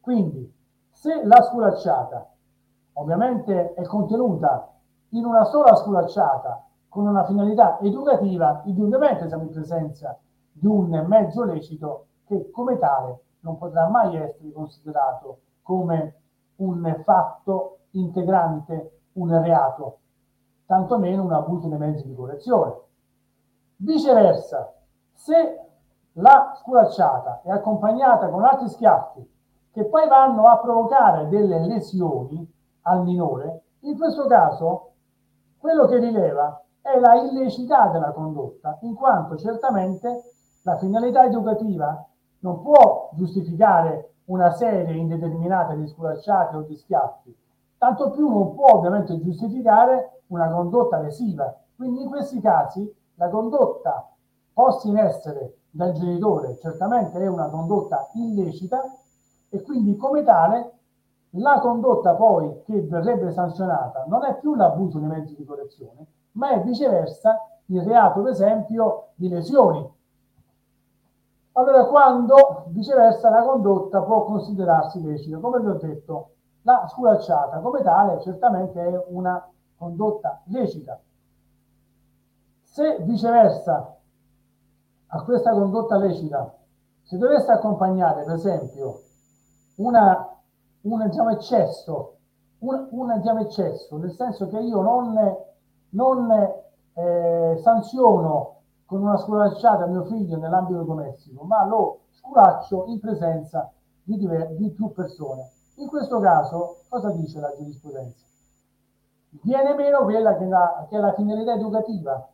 Quindi, se la sculacciata ovviamente è contenuta in una sola sculacciata con una finalità educativa, indubbiamente siamo in presenza di un mezzo lecito che come tale non potrà mai essere considerato come un fatto integrante un reato, tantomeno un abuso dei mezzi di correzione. Viceversa, se la sculacciata è accompagnata con altri schiaffi che poi vanno a provocare delle lesioni al minore, in questo caso quello che rileva è la illecità della condotta, in quanto certamente la finalità educativa non può giustificare una serie indeterminata di sculacciate o di schiaffi, tanto più non può ovviamente giustificare una condotta lesiva. Quindi in questi casi la condotta posta in essere dal genitore certamente è una condotta illecita e quindi come tale la condotta poi che verrebbe sanzionata non è più l'abuso dei mezzi di correzione, ma è viceversa il reato, ad esempio, di lesioni. Allora, quando viceversa la condotta può considerarsi lecita, come vi ho detto, la sculacciata come tale certamente è una condotta lecita. Se viceversa a questa condotta lecita si dovesse accompagnare, per esempio, una un diciamo, eccesso, un, un diciamo, eccesso, nel senso che io non, non eh, sanziono con una sculacciata mio figlio nell'ambito domestico, ma lo sculaccio in presenza di, diver- di più persone. In questo caso, cosa dice la giurisprudenza? Viene meno quella che, la, che è la finalità educativa.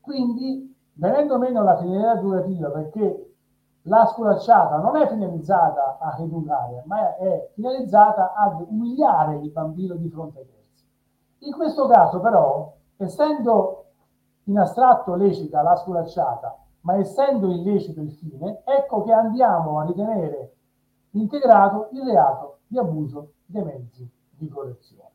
Quindi, venendo meno la finalità educativa, perché la sculacciata non è finalizzata a educare, ma è finalizzata ad umiliare il bambino di fronte ai terzi. In questo caso, però, essendo in astratto lecita la sculacciata, ma essendo illecito il fine, ecco che andiamo a ritenere integrato il reato di abuso dei mezzi di correzione.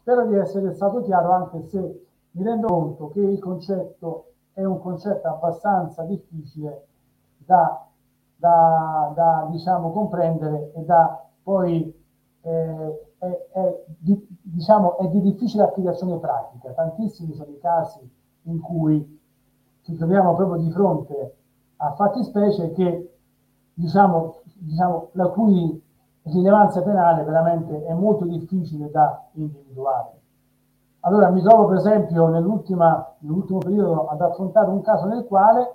Spero di essere stato chiaro, anche se mi rendo conto che il concetto è un concetto abbastanza difficile da da, da diciamo, comprendere e da poi eh, è, è, di, diciamo, è di difficile applicazione pratica. Tantissimi sono i casi in cui ci troviamo proprio di fronte a fattispecie che diciamo, diciamo, la cui rilevanza penale veramente è molto difficile da individuare. Allora mi trovo per esempio nell'ultimo periodo ad affrontare un caso nel quale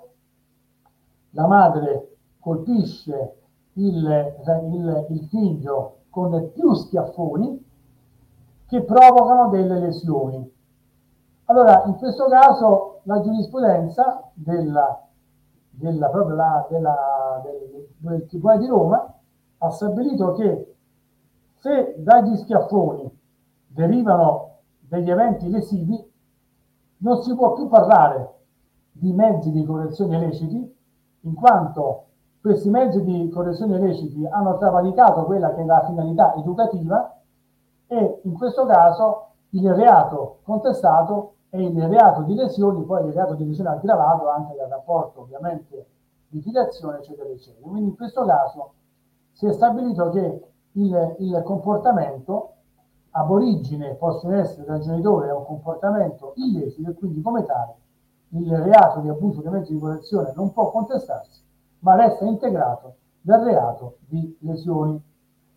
la madre colpisce il, il, il figlio con più schiaffoni che provocano delle lesioni. Allora, in questo caso la giurisprudenza della, della, della, del, del Tribunale di Roma ha stabilito che se dagli schiaffoni derivano degli eventi lesivi, non si può più parlare di mezzi di correzione leciti, in quanto questi mezzi di correzione leciti hanno travalicato quella che è la finalità educativa e in questo caso il reato contestato è il reato di lesioni, poi il reato di lesione aggravato anche dal rapporto ovviamente di filiazione, eccetera, eccetera. Quindi in questo caso si è stabilito che il, il comportamento ab origine possono essere dal genitore un comportamento illecito e quindi come tale il reato di abuso dei mezzi di correzione non può contestarsi, ma resta integrato dal reato di lesioni.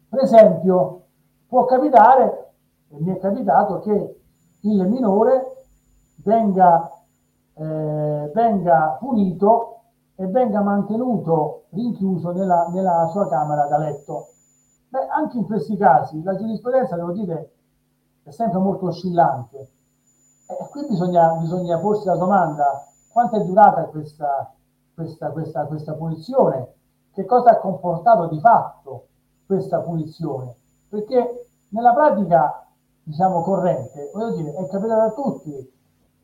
Per esempio, può capitare, e mi è capitato, che il minore venga, eh, venga punito e venga mantenuto rinchiuso nella, nella sua camera da letto. Beh, anche in questi casi la giurisprudenza, devo dire, è sempre molto oscillante e qui bisogna, bisogna porsi la domanda, quanto è durata questa, questa, questa, questa punizione? Che cosa ha comportato di fatto questa punizione? Perché nella pratica, diciamo, corrente, voglio dire, è capitato a tutti,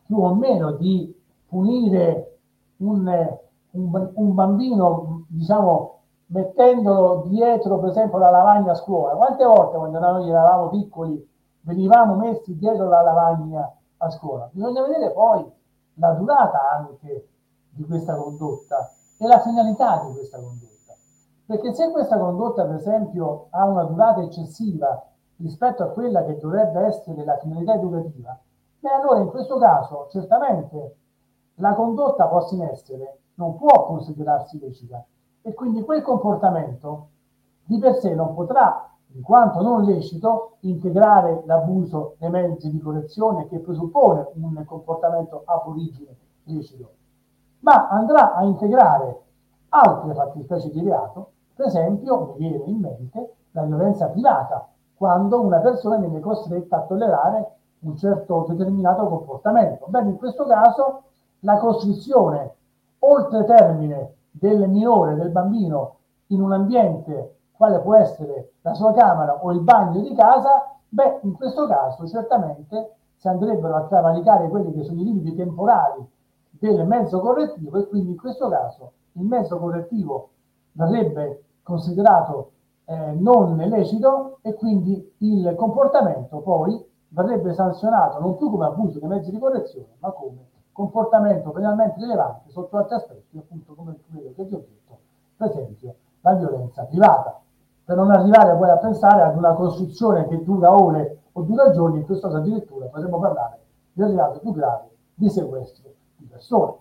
più o meno, di punire un, un, un bambino, diciamo, mettendolo dietro, per esempio, la lavagna a scuola. Quante volte quando noi eravamo piccoli venivamo messi dietro la lavagna a scuola. Bisogna vedere poi la durata anche di questa condotta e la finalità di questa condotta. Perché se questa condotta, per esempio, ha una durata eccessiva rispetto a quella che dovrebbe essere la finalità educativa, beh allora in questo caso certamente la condotta posta in essere non può considerarsi lecita e quindi quel comportamento di per sé non potrà in quanto non lecito, integrare l'abuso dei mezzi di correzione che presuppone un comportamento a origine lecito, ma andrà a integrare altre fattispecie di reato, per esempio, mi viene in mente la violenza privata, quando una persona viene costretta a tollerare un certo determinato comportamento. Bene, in questo caso la costrizione oltre termine del minore, del bambino, in un ambiente quale può essere la sua camera o il bagno di casa, beh, in questo caso certamente si andrebbero a travalicare quelli che sono i limiti temporali del mezzo correttivo e quindi in questo caso il mezzo correttivo verrebbe considerato eh, non lecito e quindi il comportamento poi verrebbe sanzionato non più come abuso dei mezzi di correzione, ma come comportamento penalmente rilevante sotto altri aspetti, appunto come quello che vi ho detto, per esempio la violenza privata per non arrivare poi a pensare ad una costruzione che dura ore o dura giorni, in questo caso addirittura potremmo parlare del reato più grave di sequestro di persone.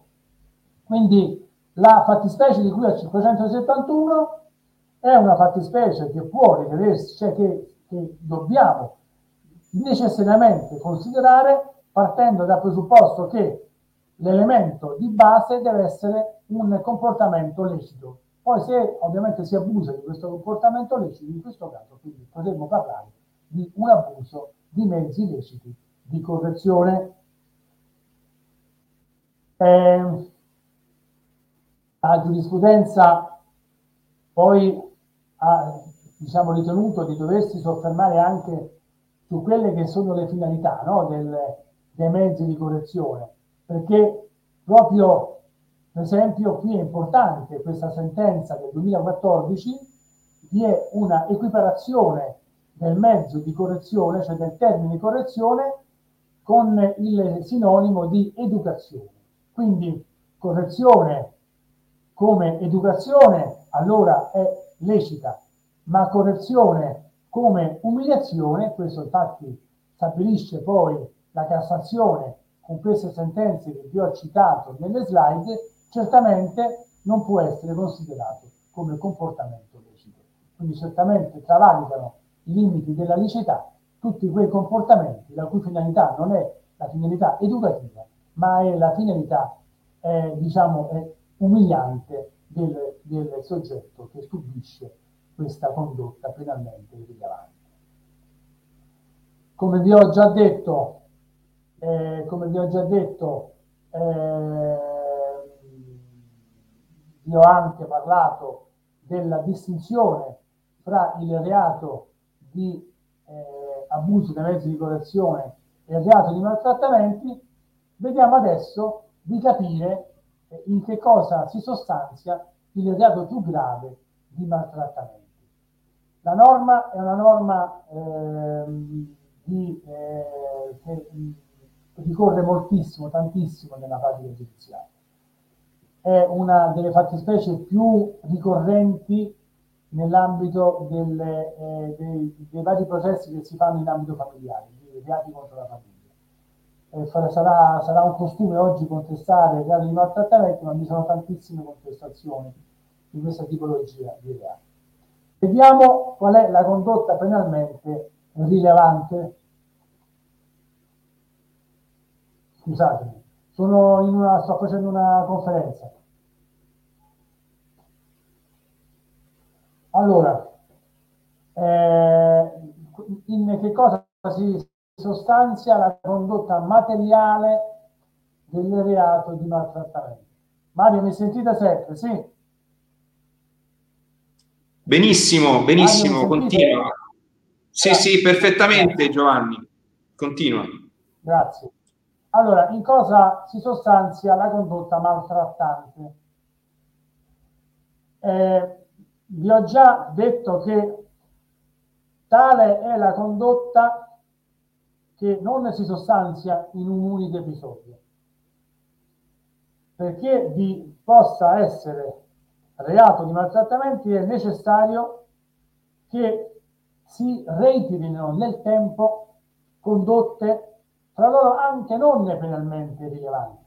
Quindi la fattispecie di cui al 571 è una fattispecie che può rivedersi, cioè che, che dobbiamo necessariamente considerare partendo dal presupposto che l'elemento di base deve essere un comportamento lecito, poi se ovviamente si abusa di questo comportamento lecito, in questo caso quindi potremmo parlare di un abuso di mezzi leciti di correzione. Eh, la giurisprudenza poi ha diciamo, ritenuto di doversi soffermare anche su quelle che sono le finalità no, del, dei mezzi di correzione, perché proprio per esempio, qui è importante questa sentenza del 2014, vi è una equiparazione del mezzo di correzione, cioè del termine correzione, con il sinonimo di educazione. Quindi correzione come educazione allora è lecita, ma correzione come umiliazione, questo infatti stabilisce poi la Cassazione con queste sentenze che vi ho citato nelle slide, certamente non può essere considerato come comportamento lecito. Quindi certamente travalicano i limiti della licità tutti quei comportamenti la cui finalità non è la finalità educativa, ma è la finalità, eh, diciamo, umiliante del, del soggetto che subisce questa condotta penalmente rilevante. Come vi ho già detto, eh, come vi ho già detto, eh, vi ho anche parlato della distinzione fra il reato di eh, abuso dei mezzi di correzione e il reato di maltrattamenti, vediamo adesso di capire eh, in che cosa si sostanzia il reato più grave di maltrattamenti. La norma è una norma eh, di, eh, che ricorre moltissimo, tantissimo nella pratica giudiziaria. È una delle fattispecie più ricorrenti nell'ambito delle, eh, dei, dei, vari processi che si fanno in ambito familiare, i reati contro la famiglia. Eh, sarà, sarà, un costume oggi contestare il reato di maltrattamento, ma vi sono tantissime contestazioni di questa tipologia di reati. Vediamo qual è la condotta penalmente rilevante. Scusatemi, sono in una, sto facendo una conferenza. Allora, eh, in che cosa si sostanzia la condotta materiale del reato di maltrattamento? Mario, mi sentite sempre? Sì. Benissimo, benissimo, continua. Sì, sì, perfettamente Giovanni. Continua. Grazie. Allora, in cosa si sostanzia la condotta maltrattante? Eh, vi ho già detto che tale è la condotta che non si sostanzia in un unico episodio. Perché vi possa essere reato di maltrattamenti è necessario che si reiterino nel tempo condotte tra loro anche non penalmente rilevanti.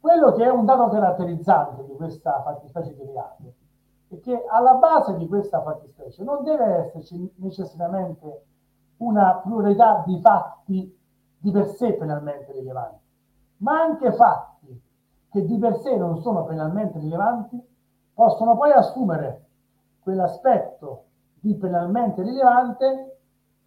Quello che è un dato caratterizzante di questa fattispecie di reato è che alla base di questa fattispecie non deve esserci necessariamente una pluralità di fatti di per sé penalmente rilevanti, ma anche fatti che di per sé non sono penalmente rilevanti possono poi assumere quell'aspetto di penalmente rilevante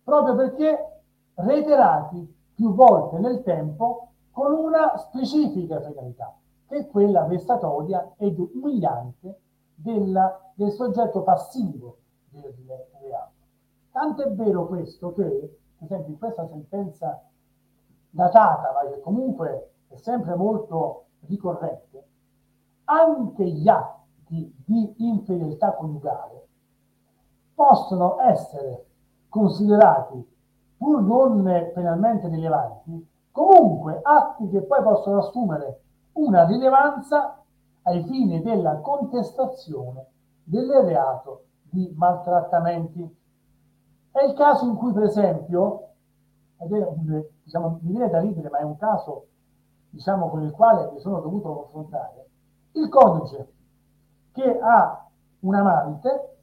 proprio perché reiterati più volte nel tempo con una specifica finalità, che è quella vessatoria ed umiliante della, del soggetto passivo del reato. Tanto è vero questo che, per esempio, in questa sentenza datata, ma che comunque è sempre molto ricorrente, anche gli atti di, infedeltà coniugale possono essere considerati, pur non penalmente rilevanti, comunque atti che poi possono assumere una rilevanza ai fini della contestazione del reato di maltrattamenti. È il caso in cui, per esempio, ed è diciamo, mi viene da ridere, ma è un caso diciamo, con il quale mi sono dovuto confrontare, il codice che ha un amante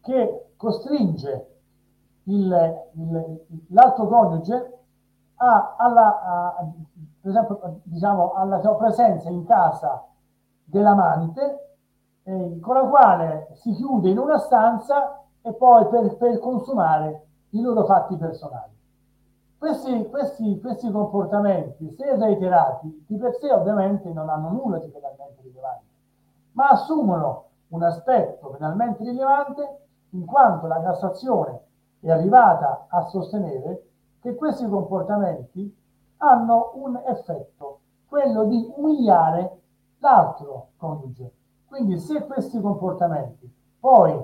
che costringe il, il, l'altro coniuge a, alla, a, per esempio, diciamo, alla presenza in casa dell'amante eh, con la quale si chiude in una stanza e poi per, per consumare i loro fatti personali. Questi, questi, questi comportamenti, se reiterati, di per sé ovviamente non hanno nulla di penalmente rilevante ma assumono un aspetto penalmente rilevante in quanto la Cassazione è arrivata a sostenere che questi comportamenti hanno un effetto, quello di umiliare l'altro coniuge. Quindi se questi comportamenti poi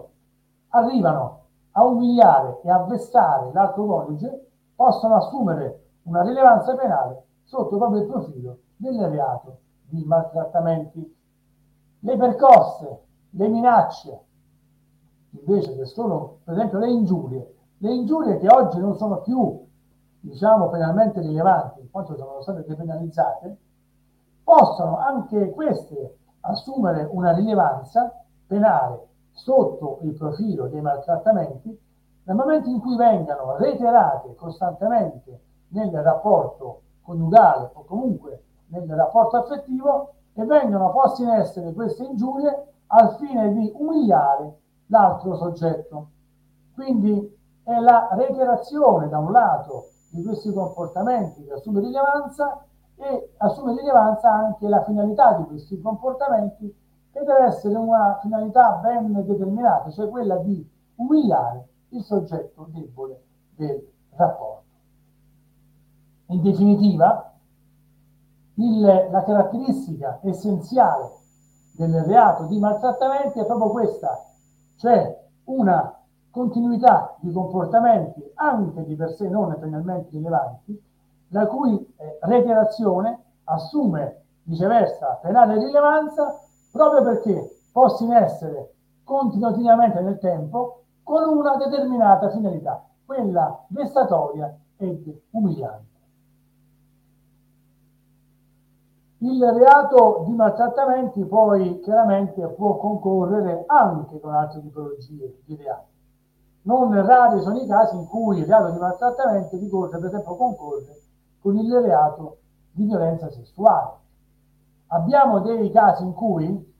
arrivano a umiliare e a vessare l'altro coniuge, possono assumere una rilevanza penale sotto proprio il profilo del reato di maltrattamenti le percosse, le minacce, invece che sono per esempio le ingiurie, le ingiurie che oggi non sono più diciamo penalmente rilevanti, in quanto sono state depenalizzate, possono anche queste assumere una rilevanza penale sotto il profilo dei maltrattamenti nel momento in cui vengano reiterate costantemente nel rapporto coniugale o comunque nel rapporto affettivo e vengono poste in essere queste ingiurie al fine di umiliare l'altro soggetto. Quindi è la reiterazione da un lato di questi comportamenti che assume rilevanza e assume rilevanza anche la finalità di questi comportamenti che deve essere una finalità ben determinata, cioè quella di umiliare il soggetto debole del rapporto. In definitiva, il, la caratteristica essenziale del reato di maltrattamenti è proprio questa, cioè una continuità di comportamenti anche di per sé non penalmente rilevanti, la cui eh, reiterazione assume viceversa penale rilevanza proprio perché possono essere continuativamente nel tempo con una determinata finalità, quella vessatoria ed umiliante. Il reato di maltrattamenti poi chiaramente può concorrere anche con altre tipologie di reati. Non rari sono i casi in cui il reato di maltrattamenti ricorre, per esempio, concorre con il reato di violenza sessuale. Abbiamo dei casi in cui,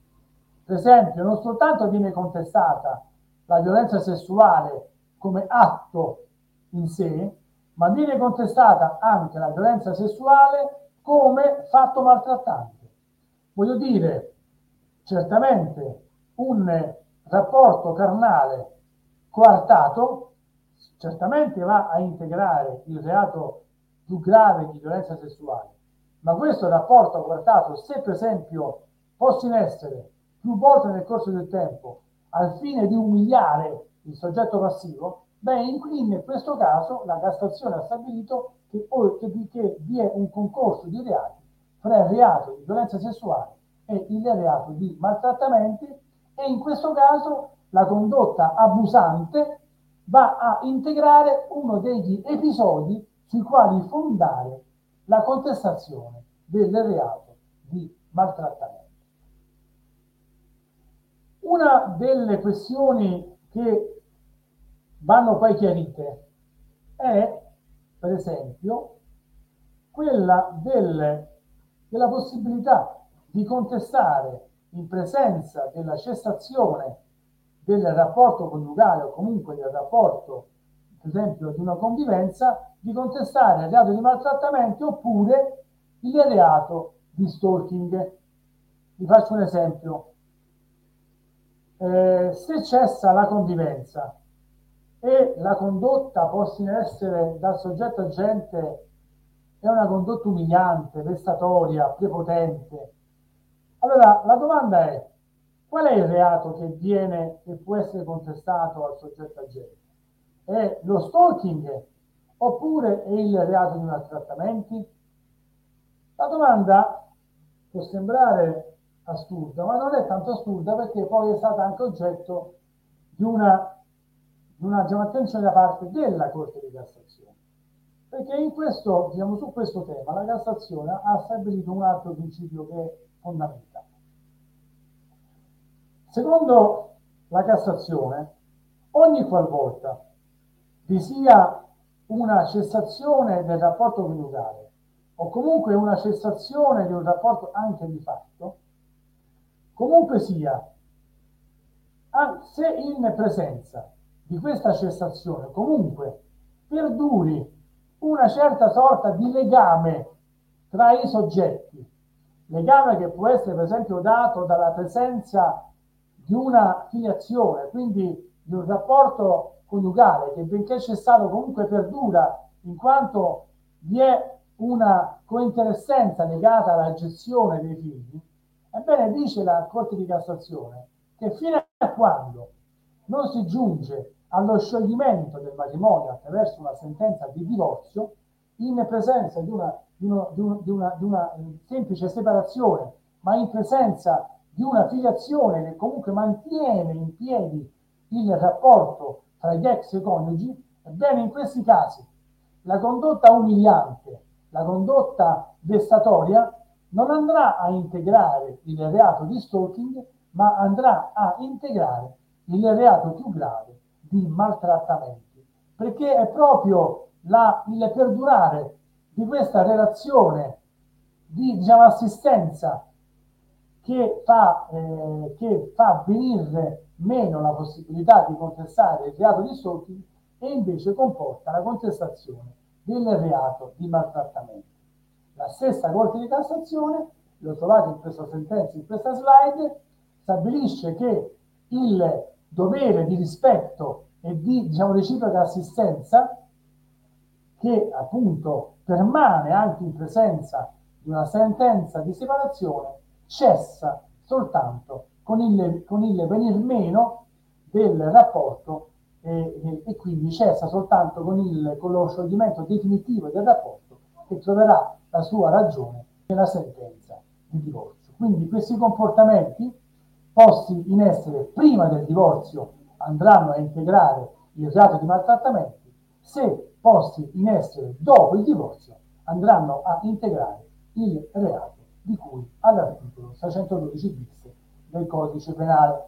per esempio, non soltanto viene contestata la violenza sessuale come atto in sé, ma viene contestata anche la violenza sessuale come fatto maltrattante. Voglio dire, certamente un rapporto carnale coartato certamente va a integrare il reato più grave di violenza sessuale, ma questo rapporto coartato, se per esempio possono essere più volte nel corso del tempo al fine di umiliare il soggetto passivo, beh, in, in questo caso la Cassazione ha stabilito che, che, che vi è un concorso di reati fra il reato di violenza sessuale e il reato di maltrattamenti e in questo caso la condotta abusante va a integrare uno degli episodi sui quali fondare la contestazione del reato di maltrattamento. Una delle questioni che vanno poi chiarite è, per esempio, quella del, della possibilità di contestare in presenza della cessazione del rapporto coniugale o comunque del rapporto, per esempio, di una convivenza, di contestare il reato di maltrattamento oppure il reato di stalking. Vi faccio un esempio. Eh, se cessa la convivenza e la condotta possa essere dal soggetto agente è una condotta umiliante, vessatoria, prepotente, allora la domanda è Qual è il reato che viene e può essere contestato al soggetto agente? È lo stalking oppure è il reato di maltrattamenti? La domanda può sembrare assurda, ma non è tanto assurda perché poi è stata anche oggetto di una, di una diciamo, attenzione da parte della Corte di Cassazione. Perché in questo, diciamo, su questo tema la Cassazione ha stabilito un altro principio che è fondamentale. Secondo la Cassazione, ogni qualvolta vi sia una cessazione del rapporto coniugale o comunque una cessazione di un rapporto anche di fatto, comunque sia, se in presenza di questa cessazione comunque perduri una certa sorta di legame tra i soggetti, legame che può essere per esempio dato dalla presenza di una filiazione, quindi di un rapporto coniugale che benché cessato comunque perdura in quanto vi è una cointeressenza legata alla gestione dei figli, ebbene dice la Corte di Cassazione che fino a quando non si giunge allo scioglimento del matrimonio attraverso una sentenza di divorzio, in presenza di una, di una, di una, di una, di semplice separazione, ma in presenza di una filiazione che comunque mantiene in piedi il rapporto tra gli ex coniugi, ebbene in questi casi la condotta umiliante, la condotta vessatoria non andrà a integrare il reato di stalking, ma andrà a integrare il reato più grave di maltrattamenti, perché è proprio la, il perdurare di questa relazione di diciamo, assistenza che fa, eh, che fa venire meno la possibilità di contestare il reato di stalking e invece comporta la contestazione del reato di maltrattamento. La stessa Corte di Cassazione, lo trovate in questa sentenza, in questa slide, stabilisce che il dovere di rispetto e di diciamo, reciproca assistenza che appunto permane anche in presenza di una sentenza di separazione cessa soltanto con il, con il venir meno del rapporto e, e, quindi cessa soltanto con, il, con lo scioglimento definitivo del rapporto che troverà la sua ragione nella sentenza di divorzio. Quindi questi comportamenti posti in essere prima del divorzio andranno a integrare il reato di maltrattamento, se posti in essere dopo il divorzio andranno a integrare il reato di cui all'articolo 612 bis del codice penale.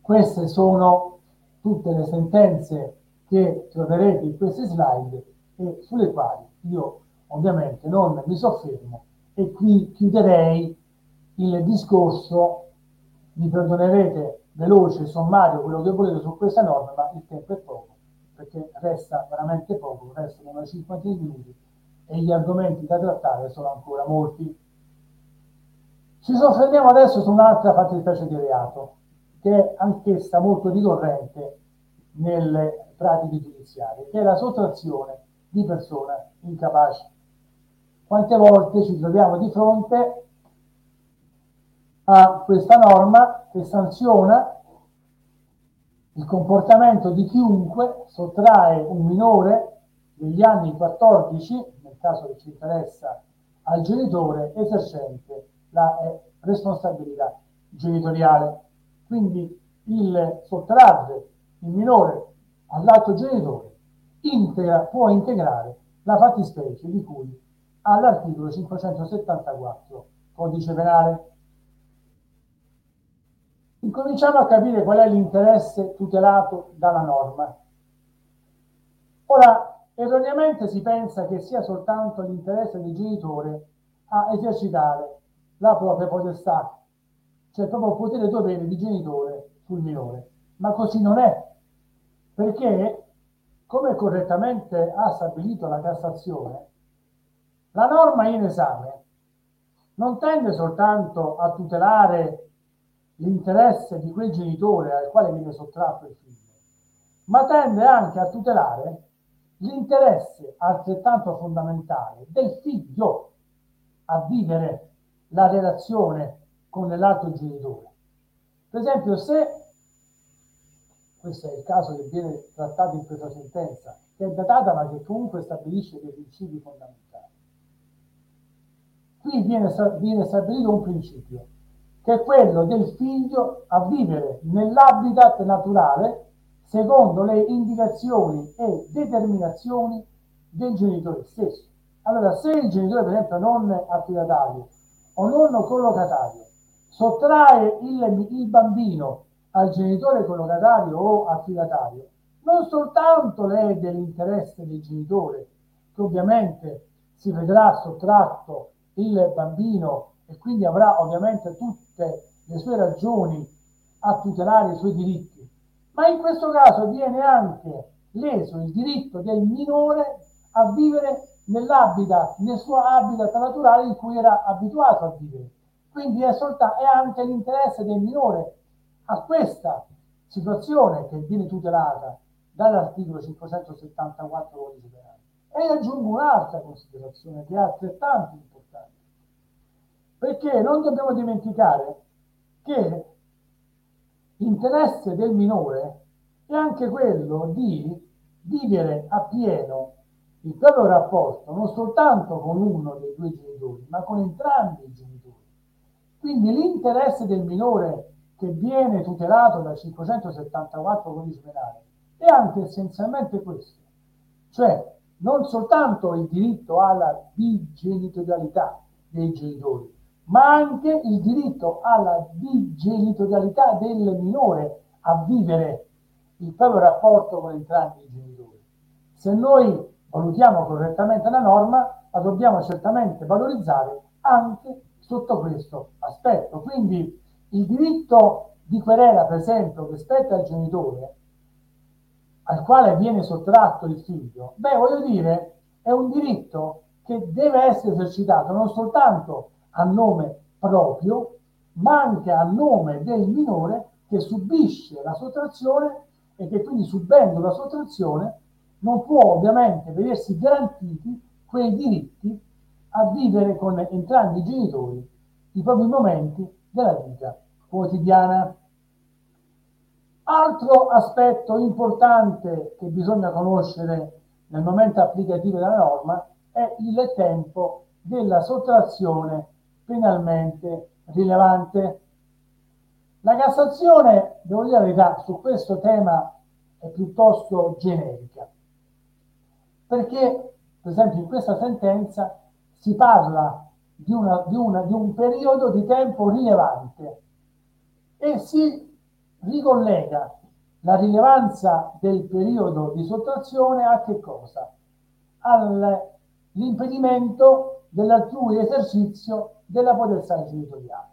Queste sono tutte le sentenze che troverete in queste slide e sulle quali io ovviamente non mi soffermo e qui chiuderei il discorso, mi perdonerete veloce, sommario, quello che volete su questa norma, ma il tempo è poco, perché resta veramente poco, restano una cinquantina di minuti e gli argomenti da trattare sono ancora molti. Ci soffermiamo adesso su un'altra fattispecie di reato, che è anch'essa molto ricorrente nelle pratiche giudiziarie, che è la sottrazione di persona incapace. Quante volte ci troviamo di fronte a questa norma che sanziona il comportamento di chiunque sottrae un minore degli anni 14 caso che ci interessa, al genitore esercente la eh, responsabilità genitoriale. Quindi il sottrarre il minore all'altro genitore integra, può integrare la fattispecie di cui all'articolo 574 codice penale. Incominciamo a capire qual è l'interesse tutelato dalla norma. Ora, Erroneamente si pensa che sia soltanto l'interesse del genitore a esercitare la propria potestà, cioè proprio il potere dovere di genitore sul minore. Ma così non è, perché, come correttamente ha stabilito la Cassazione, la norma in esame non tende soltanto a tutelare l'interesse di quel genitore al quale viene sottratto il figlio, ma tende anche a tutelare l'interesse altrettanto fondamentale del figlio a vivere la relazione con l'altro genitore. Per esempio, se questo è il caso che viene trattato in questa sentenza, che è datata ma che comunque stabilisce dei principi fondamentali. Qui viene, viene stabilito un principio, che è quello del figlio a vivere nell'habitat naturale secondo le indicazioni e determinazioni del genitore stesso. Allora, se il genitore, per esempio, non affidatario o non collocatario sottrae il, il bambino al genitore collocatario o affidatario, non soltanto lede l'interesse del genitore, che ovviamente si vedrà sottratto il bambino e quindi avrà ovviamente tutte le sue ragioni a tutelare i suoi diritti, ma in questo caso viene anche leso il diritto del minore a vivere nell'habitat, nel suo habitat naturale in cui era abituato a vivere. Quindi è, soltanto, è anche l'interesse del minore a questa situazione che viene tutelata dall'articolo 574 codice penale. E aggiungo un'altra considerazione che è altrettanto importante, perché non dobbiamo dimenticare che L'interesse del minore è anche quello di vivere appieno il proprio rapporto non soltanto con uno dei due genitori, ma con entrambi i genitori. Quindi l'interesse del minore che viene tutelato dal 574 codice penale è anche essenzialmente questo, cioè non soltanto il diritto alla bigenitorialità dei genitori, ma anche il diritto alla digenitorialità del minore a vivere il proprio rapporto con entrambi i genitori. Se noi valutiamo correttamente la norma, la dobbiamo certamente valorizzare anche sotto questo aspetto. Quindi il diritto di querela, per esempio, che spetta al genitore al quale viene sottratto il figlio, beh, voglio dire, è un diritto che deve essere esercitato non soltanto a nome proprio, ma anche a nome del minore che subisce la sottrazione e che quindi subendo la sottrazione non può ovviamente vedersi garantiti quei diritti a vivere con entrambi i genitori i propri momenti della vita quotidiana. Altro aspetto importante che bisogna conoscere nel momento applicativo della norma è il tempo della sottrazione penalmente rilevante. La Cassazione, devo dire la verità, su questo tema è piuttosto generica, perché per esempio in questa sentenza si parla di, una, di, una, di un periodo di tempo rilevante e si ricollega la rilevanza del periodo di sottrazione a che cosa? All'impedimento dell'altrui esercizio della potestà genitoriale.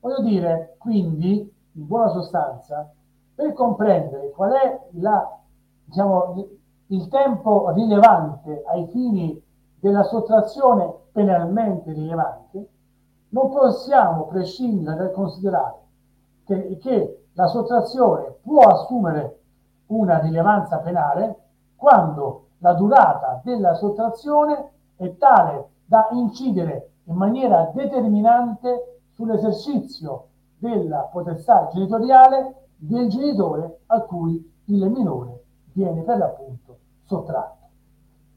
Voglio dire, quindi, in buona sostanza, per comprendere qual è la, diciamo, il tempo rilevante ai fini della sottrazione penalmente rilevante, non possiamo prescindere dal considerare che, che la sottrazione può assumere una rilevanza penale quando la durata della sottrazione è tale da incidere in maniera determinante sull'esercizio della potestà genitoriale del genitore a cui il minore viene per l'appunto sottratto.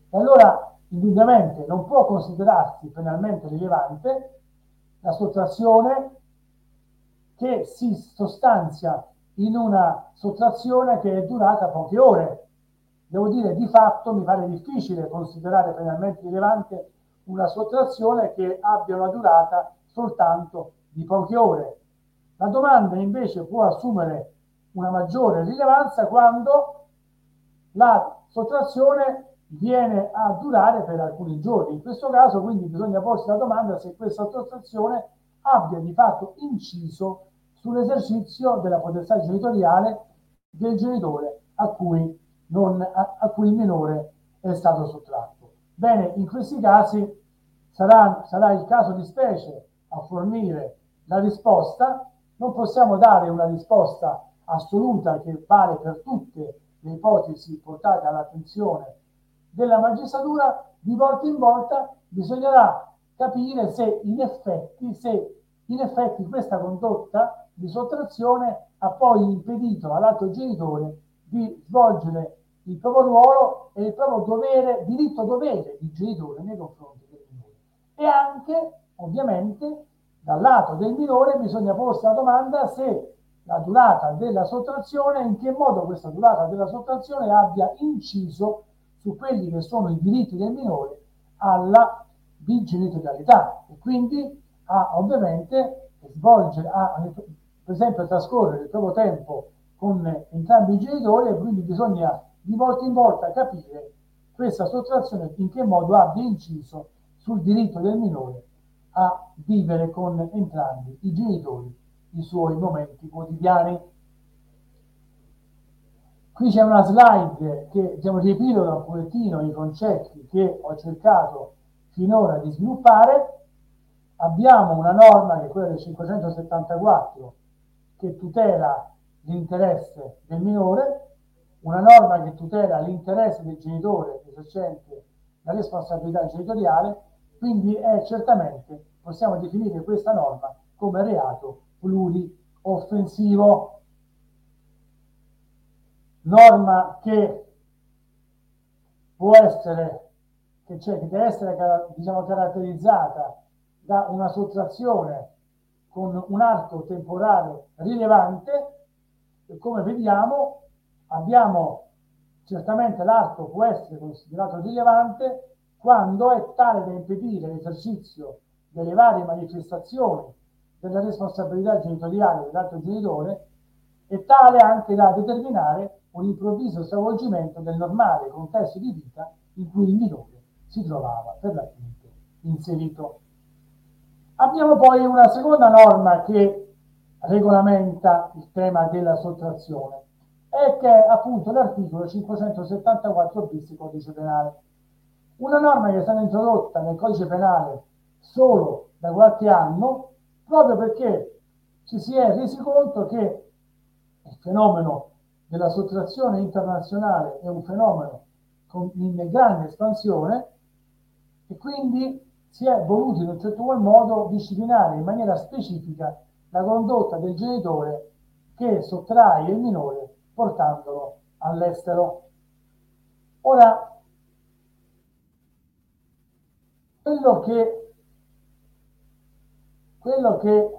E allora indubbiamente non può considerarsi penalmente rilevante la sottrazione che si sostanzia in una sottrazione che è durata poche ore. Devo dire, di fatto mi pare difficile considerare penalmente rilevante una sottrazione che abbia una durata soltanto di poche ore. La domanda invece può assumere una maggiore rilevanza quando la sottrazione viene a durare per alcuni giorni. In questo caso quindi bisogna porsi la domanda se questa sottrazione abbia di fatto inciso sull'esercizio della potestà genitoriale del genitore a cui, non, a, a cui il minore è stato sottratto. Bene, in questi casi sarà, sarà il caso di specie a fornire la risposta, non possiamo dare una risposta assoluta che vale per tutte le ipotesi portate all'attenzione della magistratura, di volta in volta bisognerà capire se in effetti, se in effetti questa condotta di sottrazione ha poi impedito all'altro genitore di svolgere il proprio ruolo e il proprio dovere, diritto-dovere di genitore nei confronti del minore. E anche, ovviamente, dal lato del minore bisogna porsi la domanda se la durata della sottrazione, in che modo questa durata della sottrazione abbia inciso su quelli che sono i diritti del minore alla bigenitorialità e quindi a ovviamente svolgere, a, per esempio trascorrere il proprio tempo con entrambi i genitori e quindi bisogna di volta in volta capire questa sottrazione in che modo abbia inciso sul diritto del minore a vivere con entrambi i genitori i suoi momenti quotidiani. Qui c'è una slide che diciamo, riepiloga un pochettino i concetti che ho cercato finora di sviluppare. Abbiamo una norma che è quella del 574 che tutela l'interesse del minore, una norma che tutela l'interesse del genitore esercente la responsabilità genitoriale, quindi è certamente, possiamo definire questa norma come reato plurioffensivo. Norma che può essere, che, cioè, che deve essere diciamo, caratterizzata da una sottrazione con un arco temporale rilevante e come vediamo abbiamo certamente l'arco può essere considerato rilevante quando è tale da impedire l'esercizio delle varie manifestazioni della responsabilità genitoriale dell'altro genitore è tale anche da determinare un improvviso stravolgimento del normale contesto di vita in cui il minore si trovava per l'appunto inserito. Abbiamo poi una seconda norma che regolamenta il tema della sottrazione e che è appunto l'articolo 574 bis codice penale. Una norma che è stata introdotta nel codice penale solo da qualche anno proprio perché ci si è resi conto che il fenomeno della sottrazione internazionale è un fenomeno in grande espansione e quindi si è voluto in un certo qual modo disciplinare in maniera specifica la condotta del genitore che sottrae il minore portandolo all'estero. Ora, quello che, quello che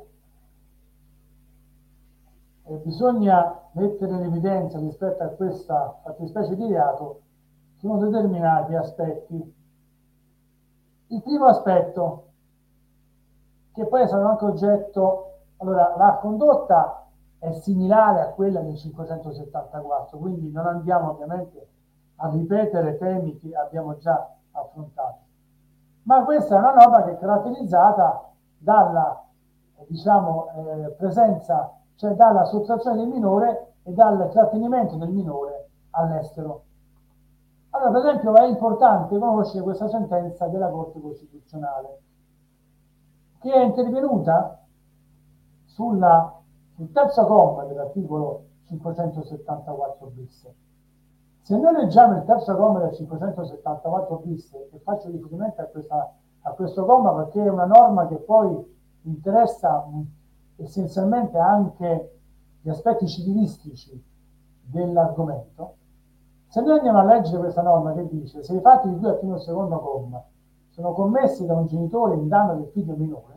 eh, bisogna mettere in evidenza rispetto a questa fattispecie di reato sono determinati aspetti il primo aspetto, che poi stato anche oggetto, allora la condotta è similare a quella del 574, quindi non andiamo ovviamente a ripetere temi che abbiamo già affrontato. Ma questa è una norma che è caratterizzata dalla diciamo, eh, presenza, cioè dalla sottrazione del minore e dal trattenimento del minore all'estero. Allora, per esempio, è importante conoscere questa sentenza della Corte Costituzionale, che è intervenuta sulla, sul terzo comma dell'articolo 574 bis. Se noi leggiamo il terzo comma del 574 bis, e faccio riferimento a, questa, a questo comma perché è una norma che poi interessa essenzialmente anche gli aspetti civilistici dell'argomento, se noi andiamo a leggere questa norma che dice se i fatti di cui al primo secondo comma sono commessi da un genitore in danno del figlio minore,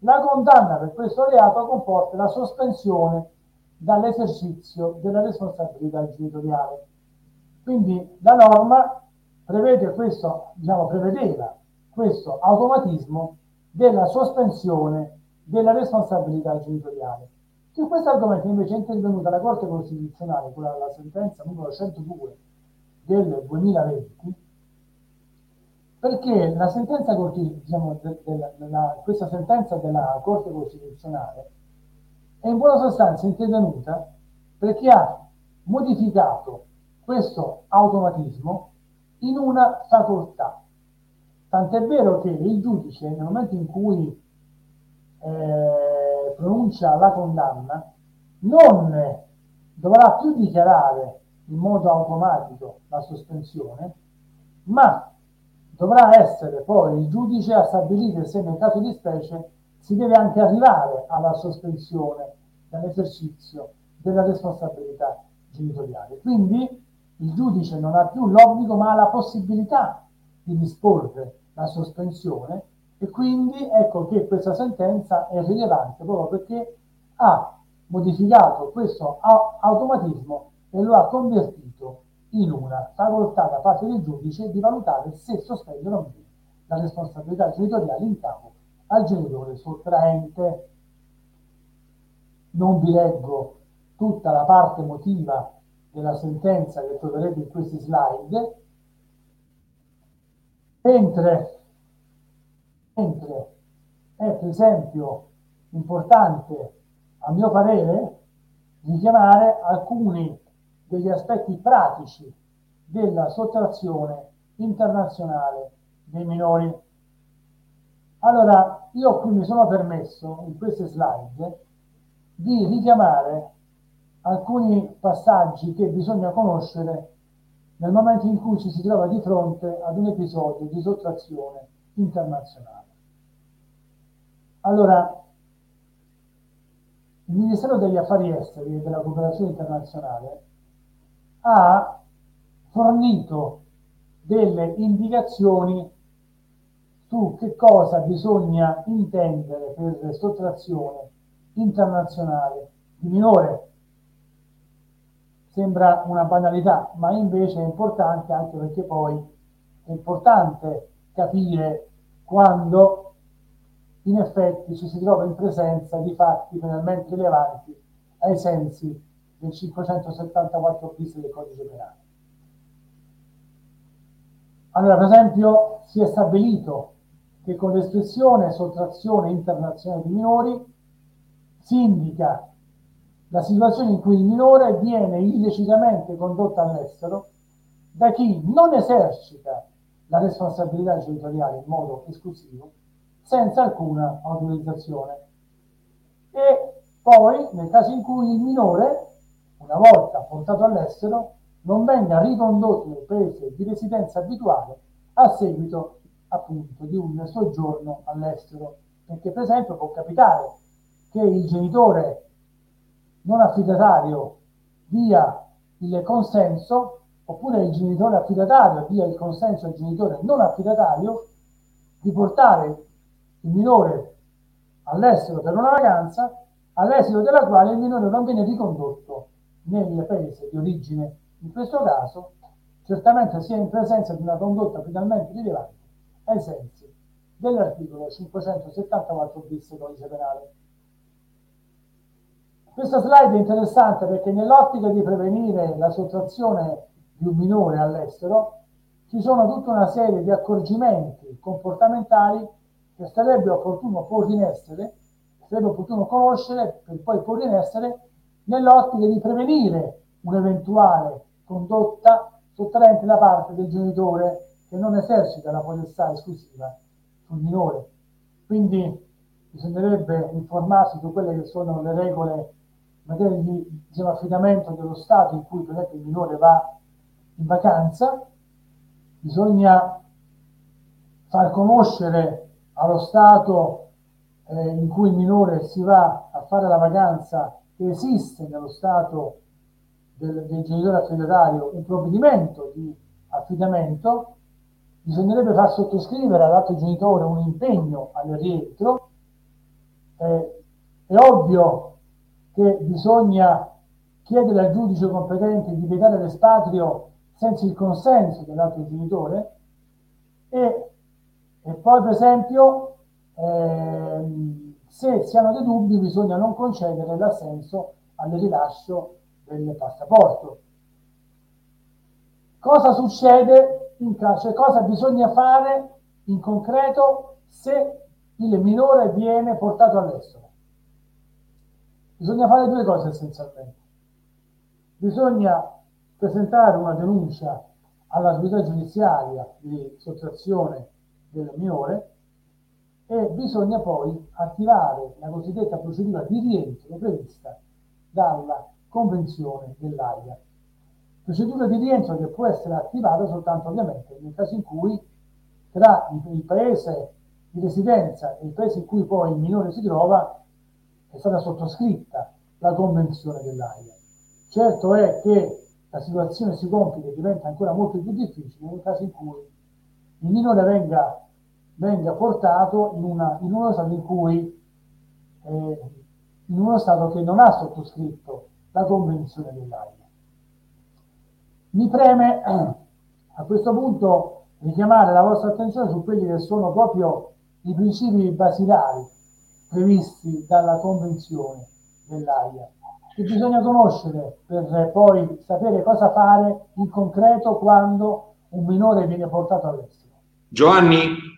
la condanna per questo reato comporta la sospensione dall'esercizio della responsabilità genitoriale. Quindi la norma prevede questo, diciamo, prevedeva questo automatismo della sospensione della responsabilità genitoriale. Su questo argomento invece è intervenuta la Corte Costituzionale con la, sentenza numero 102 del 2020 perché la sentenza diciamo, de, de, de, la, questa sentenza della Corte Costituzionale è in buona sostanza intervenuta perché ha modificato questo automatismo in una facoltà. Tant'è vero che il giudice, nel momento in cui eh, pronuncia la condanna non dovrà più dichiarare in modo automatico la sospensione, ma dovrà essere poi il giudice a stabilire se nel caso di specie si deve anche arrivare alla sospensione dall'esercizio della responsabilità genitoriale. Quindi il giudice non ha più l'obbligo ma ha la possibilità di disporre la sospensione e quindi ecco che questa sentenza è rilevante proprio perché ha modificato questo automatismo e lo ha convertito in una facoltà da parte del giudice di valutare se sospendere o meno la responsabilità genitoriale in capo al genitore sottraente. Non vi leggo tutta la parte motiva della sentenza che troverete in questi slide, mentre mentre è per esempio importante, a mio parere, richiamare alcuni degli aspetti pratici della sottrazione internazionale dei minori. Allora, io qui mi sono permesso in queste slide di richiamare alcuni passaggi che bisogna conoscere nel momento in cui ci si trova di fronte ad un episodio di sottrazione internazionale. Allora, il Ministero degli Affari Esteri e della Cooperazione Internazionale ha fornito delle indicazioni su che cosa bisogna intendere per sottrazione internazionale di minore. Sembra una banalità, ma invece è importante anche perché poi è importante capire quando in effetti ci si trova in presenza di fatti penalmente rilevanti ai sensi del 574 bis del codice penale. Allora, per esempio, si è stabilito che con l'espressione sottrazione internazionale di minori si indica la situazione in cui il minore viene illecitamente condotto all'estero da chi non esercita la responsabilità genitoriale in modo esclusivo senza alcuna autorizzazione. E poi, nel caso in cui il minore, una volta portato all'estero, non venga ricondotto nel paese di residenza abituale a seguito appunto di un soggiorno all'estero. Perché per esempio può capitare che il genitore non affidatario dia il consenso oppure il genitore affidatario dia il consenso al genitore non affidatario di portare il minore all'estero per una vacanza, all'esito della quale il minore non viene ricondotto nel paese di origine. In questo caso, certamente si è in presenza di una condotta finalmente rilevante ai sensi dell'articolo 574 bis codice penale. Questa slide è interessante perché nell'ottica di prevenire la sottrazione di un minore all'estero ci sono tutta una serie di accorgimenti comportamentali che sarebbe opportuno porre in essere, sarebbe opportuno conoscere per poi porre in essere nell'ottica di prevenire un'eventuale condotta sottraente da parte del genitore che non esercita la potestà esclusiva sul minore. Quindi bisognerebbe informarsi su quelle che sono le regole in materia di diciamo, affidamento dello Stato in cui per esempio il minore va in vacanza, bisogna far conoscere allo Stato eh, in cui il minore si va a fare la vacanza che esiste nello Stato del, del genitore affidatario un provvedimento di affidamento, bisognerebbe far sottoscrivere all'altro genitore un impegno al rientro. Eh, è ovvio che bisogna chiedere al giudice competente di vietare l'espatrio senza il consenso dell'altro genitore e e poi, per esempio, ehm, se si hanno dei dubbi, bisogna non concedere l'assenso al rilascio del passaporto. Cosa succede in caso, cioè cosa bisogna fare in concreto se il minore viene portato all'estero? Bisogna fare due cose essenzialmente. Bisogna presentare una denuncia all'autorità giudiziaria di sottrazione del minore e bisogna poi attivare la cosiddetta procedura di rientro prevista dalla Convenzione dell'AIA. Procedura di rientro che può essere attivata soltanto ovviamente nel caso in cui tra il paese di residenza e il paese in cui poi il minore si trova è stata sottoscritta la Convenzione dell'AIA. Certo è che la situazione si complica e diventa ancora molto più difficile nel caso in cui il minore venga, venga portato in, una, in, uno stato in cui eh, in uno stato che non ha sottoscritto la convenzione dell'AIA. Mi preme a questo punto richiamare la vostra attenzione su quelli che sono proprio i principi basilari previsti dalla convenzione dell'AIA che bisogna conoscere per poi sapere cosa fare in concreto quando un minore viene portato all'estero. Giovanni?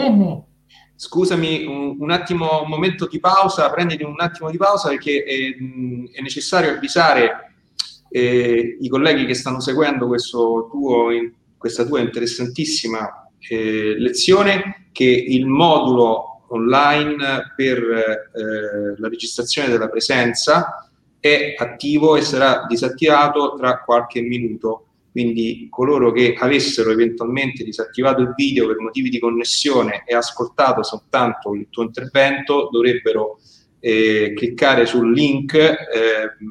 Dimmi. Scusami un, attimo, un momento di pausa, prenditi un attimo di pausa perché è, è necessario avvisare eh, i colleghi che stanno seguendo tuo, questa tua interessantissima eh, lezione che il modulo online per eh, la registrazione della presenza è attivo e sarà disattivato tra qualche minuto quindi coloro che avessero eventualmente disattivato il video per motivi di connessione e ascoltato soltanto il tuo intervento dovrebbero eh, cliccare sul link eh,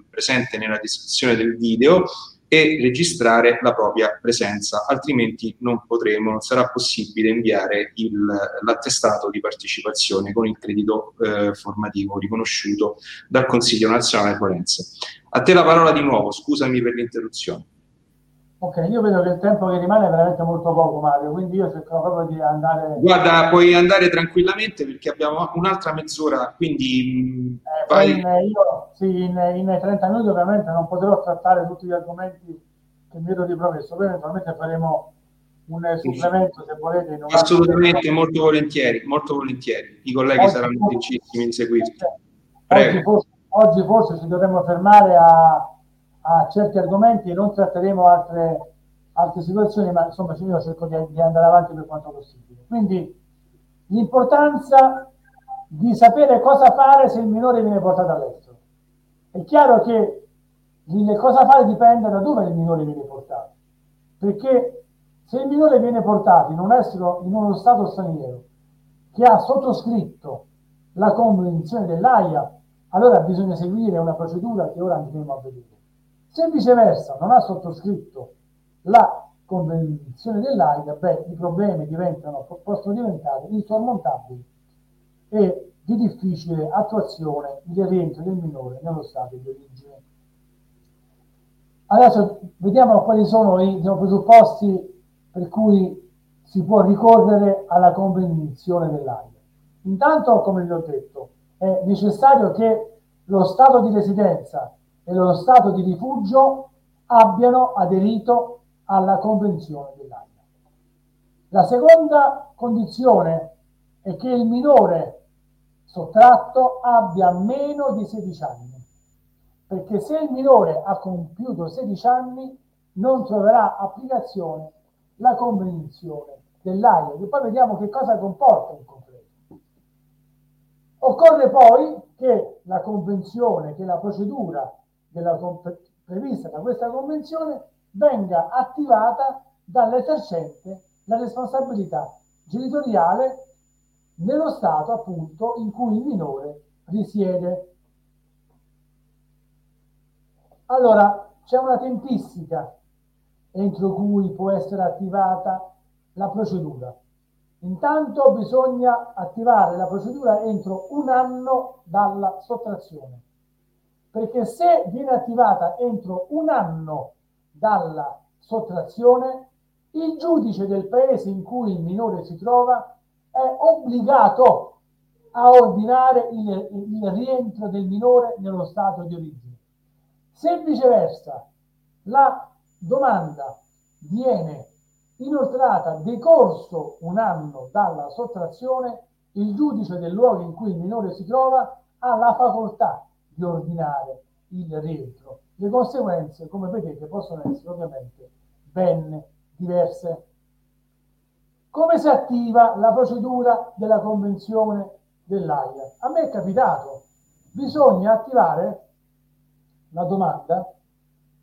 presente nella descrizione del video e registrare la propria presenza, altrimenti non potremo, non sarà possibile inviare il, l'attestato di partecipazione con il credito eh, formativo riconosciuto dal Consiglio nazionale forense. A te la parola di nuovo, scusami per l'interruzione. Ok, io vedo che il tempo che rimane è veramente molto poco, Mario, quindi io cercherò proprio di andare... Guarda, puoi andare tranquillamente perché abbiamo un'altra mezz'ora, quindi... Eh, vai... in, io, sì, in, in, 30 minuti ovviamente non potrò trattare tutti gli argomenti che mi ero ripromesso, poi eventualmente faremo un supplemento se volete. Assolutamente, molto volentieri, molto volentieri. I colleghi oggi saranno felicissimi di seguirti. Oggi forse, oggi forse, ci dovremmo fermare a, a certi argomenti e non tratteremo altre, altre situazioni, ma insomma io cerco di, di andare avanti per quanto possibile. Quindi l'importanza di sapere cosa fare se il minore viene portato all'estero. È chiaro che il cosa fare dipende da dove il minore viene portato, perché se il minore viene portato in, un estero, in uno Stato straniero che ha sottoscritto la convenzione dell'AIA, allora bisogna seguire una procedura che ora andremo a vedere. Se viceversa non ha sottoscritto la convenzione dell'AIA, beh, i problemi diventano, possono diventare insormontabili e di difficile attuazione il rientro del minore nello stato di origine. Adesso vediamo quali sono i diciamo, presupposti per cui si può ricorrere alla convenzione dell'AIA. Intanto, come vi ho detto, è necessario che lo Stato di residenza e lo Stato di rifugio abbiano aderito alla Convenzione dell'AIA. La seconda condizione è che il minore sottratto abbia meno di 16 anni, perché se il minore ha compiuto 16 anni non troverà applicazione la convenzione dell'AIA, che poi vediamo che cosa comporta in concreto. Occorre poi che la convenzione, che la procedura della, prevista da questa convenzione venga attivata dall'esercente la responsabilità genitoriale nello Stato appunto in cui il minore risiede. Allora, c'è una tempistica entro cui può essere attivata la procedura. Intanto bisogna attivare la procedura entro un anno dalla sottrazione, perché se viene attivata entro un anno dalla sottrazione, il giudice del paese in cui il minore si trova è obbligato a ordinare il, il rientro del minore nello stato di origine. Se viceversa la domanda viene inoltrata decorso un anno dalla sottrazione, il giudice del luogo in cui il minore si trova ha la facoltà di ordinare il rientro. Le conseguenze, come vedete, possono essere ovviamente ben diverse. Come si attiva la procedura della convenzione dell'AIA? A me è capitato, bisogna attivare la domanda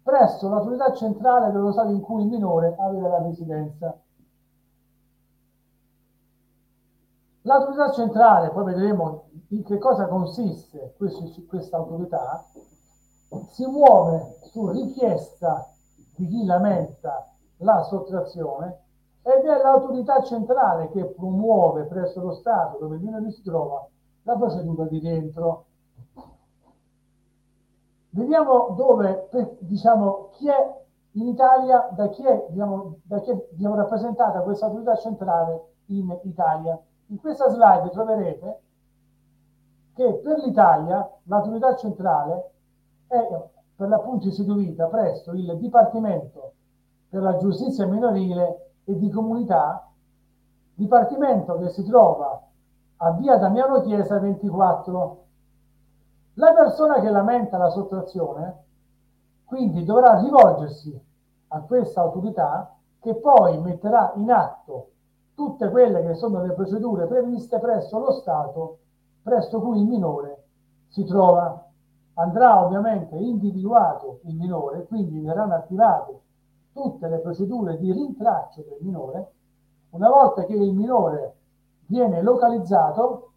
presso l'autorità centrale dello Stato in cui il minore aveva la residenza. L'autorità centrale, poi vedremo in che cosa consiste questa autorità, si muove su richiesta di chi lamenta la sottrazione ed è l'autorità centrale che promuove presso lo Stato dove il minore si trova la procedura di rientro. Vediamo dove, diciamo, chi è in Italia, da chi è, diciamo, da chi è diciamo, rappresentata questa autorità centrale in Italia. In questa slide troverete che per l'Italia l'autorità centrale è per l'appunto istituita presso il Dipartimento per la Giustizia Minorile e di Comunità, Dipartimento che si trova a via Damiano Chiesa 24 la persona che lamenta la sottrazione quindi dovrà rivolgersi a questa autorità che poi metterà in atto tutte quelle che sono le procedure previste presso lo Stato presso cui il minore si trova. Andrà ovviamente individuato il minore, quindi verranno attivate tutte le procedure di rintraccio del minore. Una volta che il minore viene localizzato,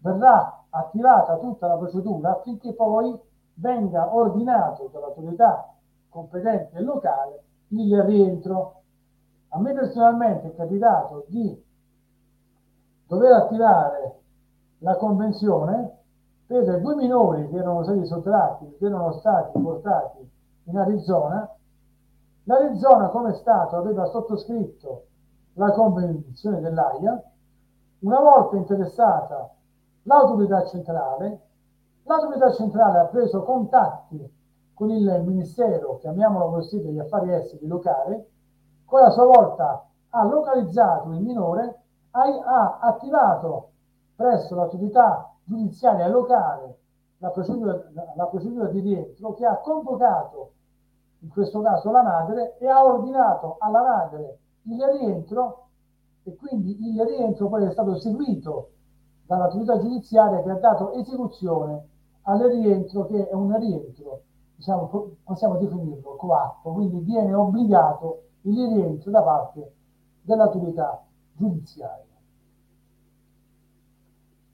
verrà attivata tutta la procedura affinché poi venga ordinato dall'autorità competente locale il rientro. A me personalmente è capitato di dover attivare la convenzione per due minori che erano stati sottratti, che erano stati portati in Arizona. L'Arizona come Stato aveva sottoscritto la convenzione dell'AIA. Una volta interessata l'autorità centrale, l'autorità centrale ha preso contatti con il Ministero, chiamiamolo così, degli affari esteri locale, poi a sua volta ha localizzato il minore, ha, ha attivato presso l'autorità giudiziaria locale la procedura, la procedura di rientro che ha convocato in questo caso la madre e ha ordinato alla madre il rientro e quindi il rientro poi è stato seguito dall'autorità giudiziaria che ha dato esecuzione al rientro che è un rientro, diciamo, possiamo definirlo coatto, quindi viene obbligato il rientro da parte dell'autorità giudiziaria.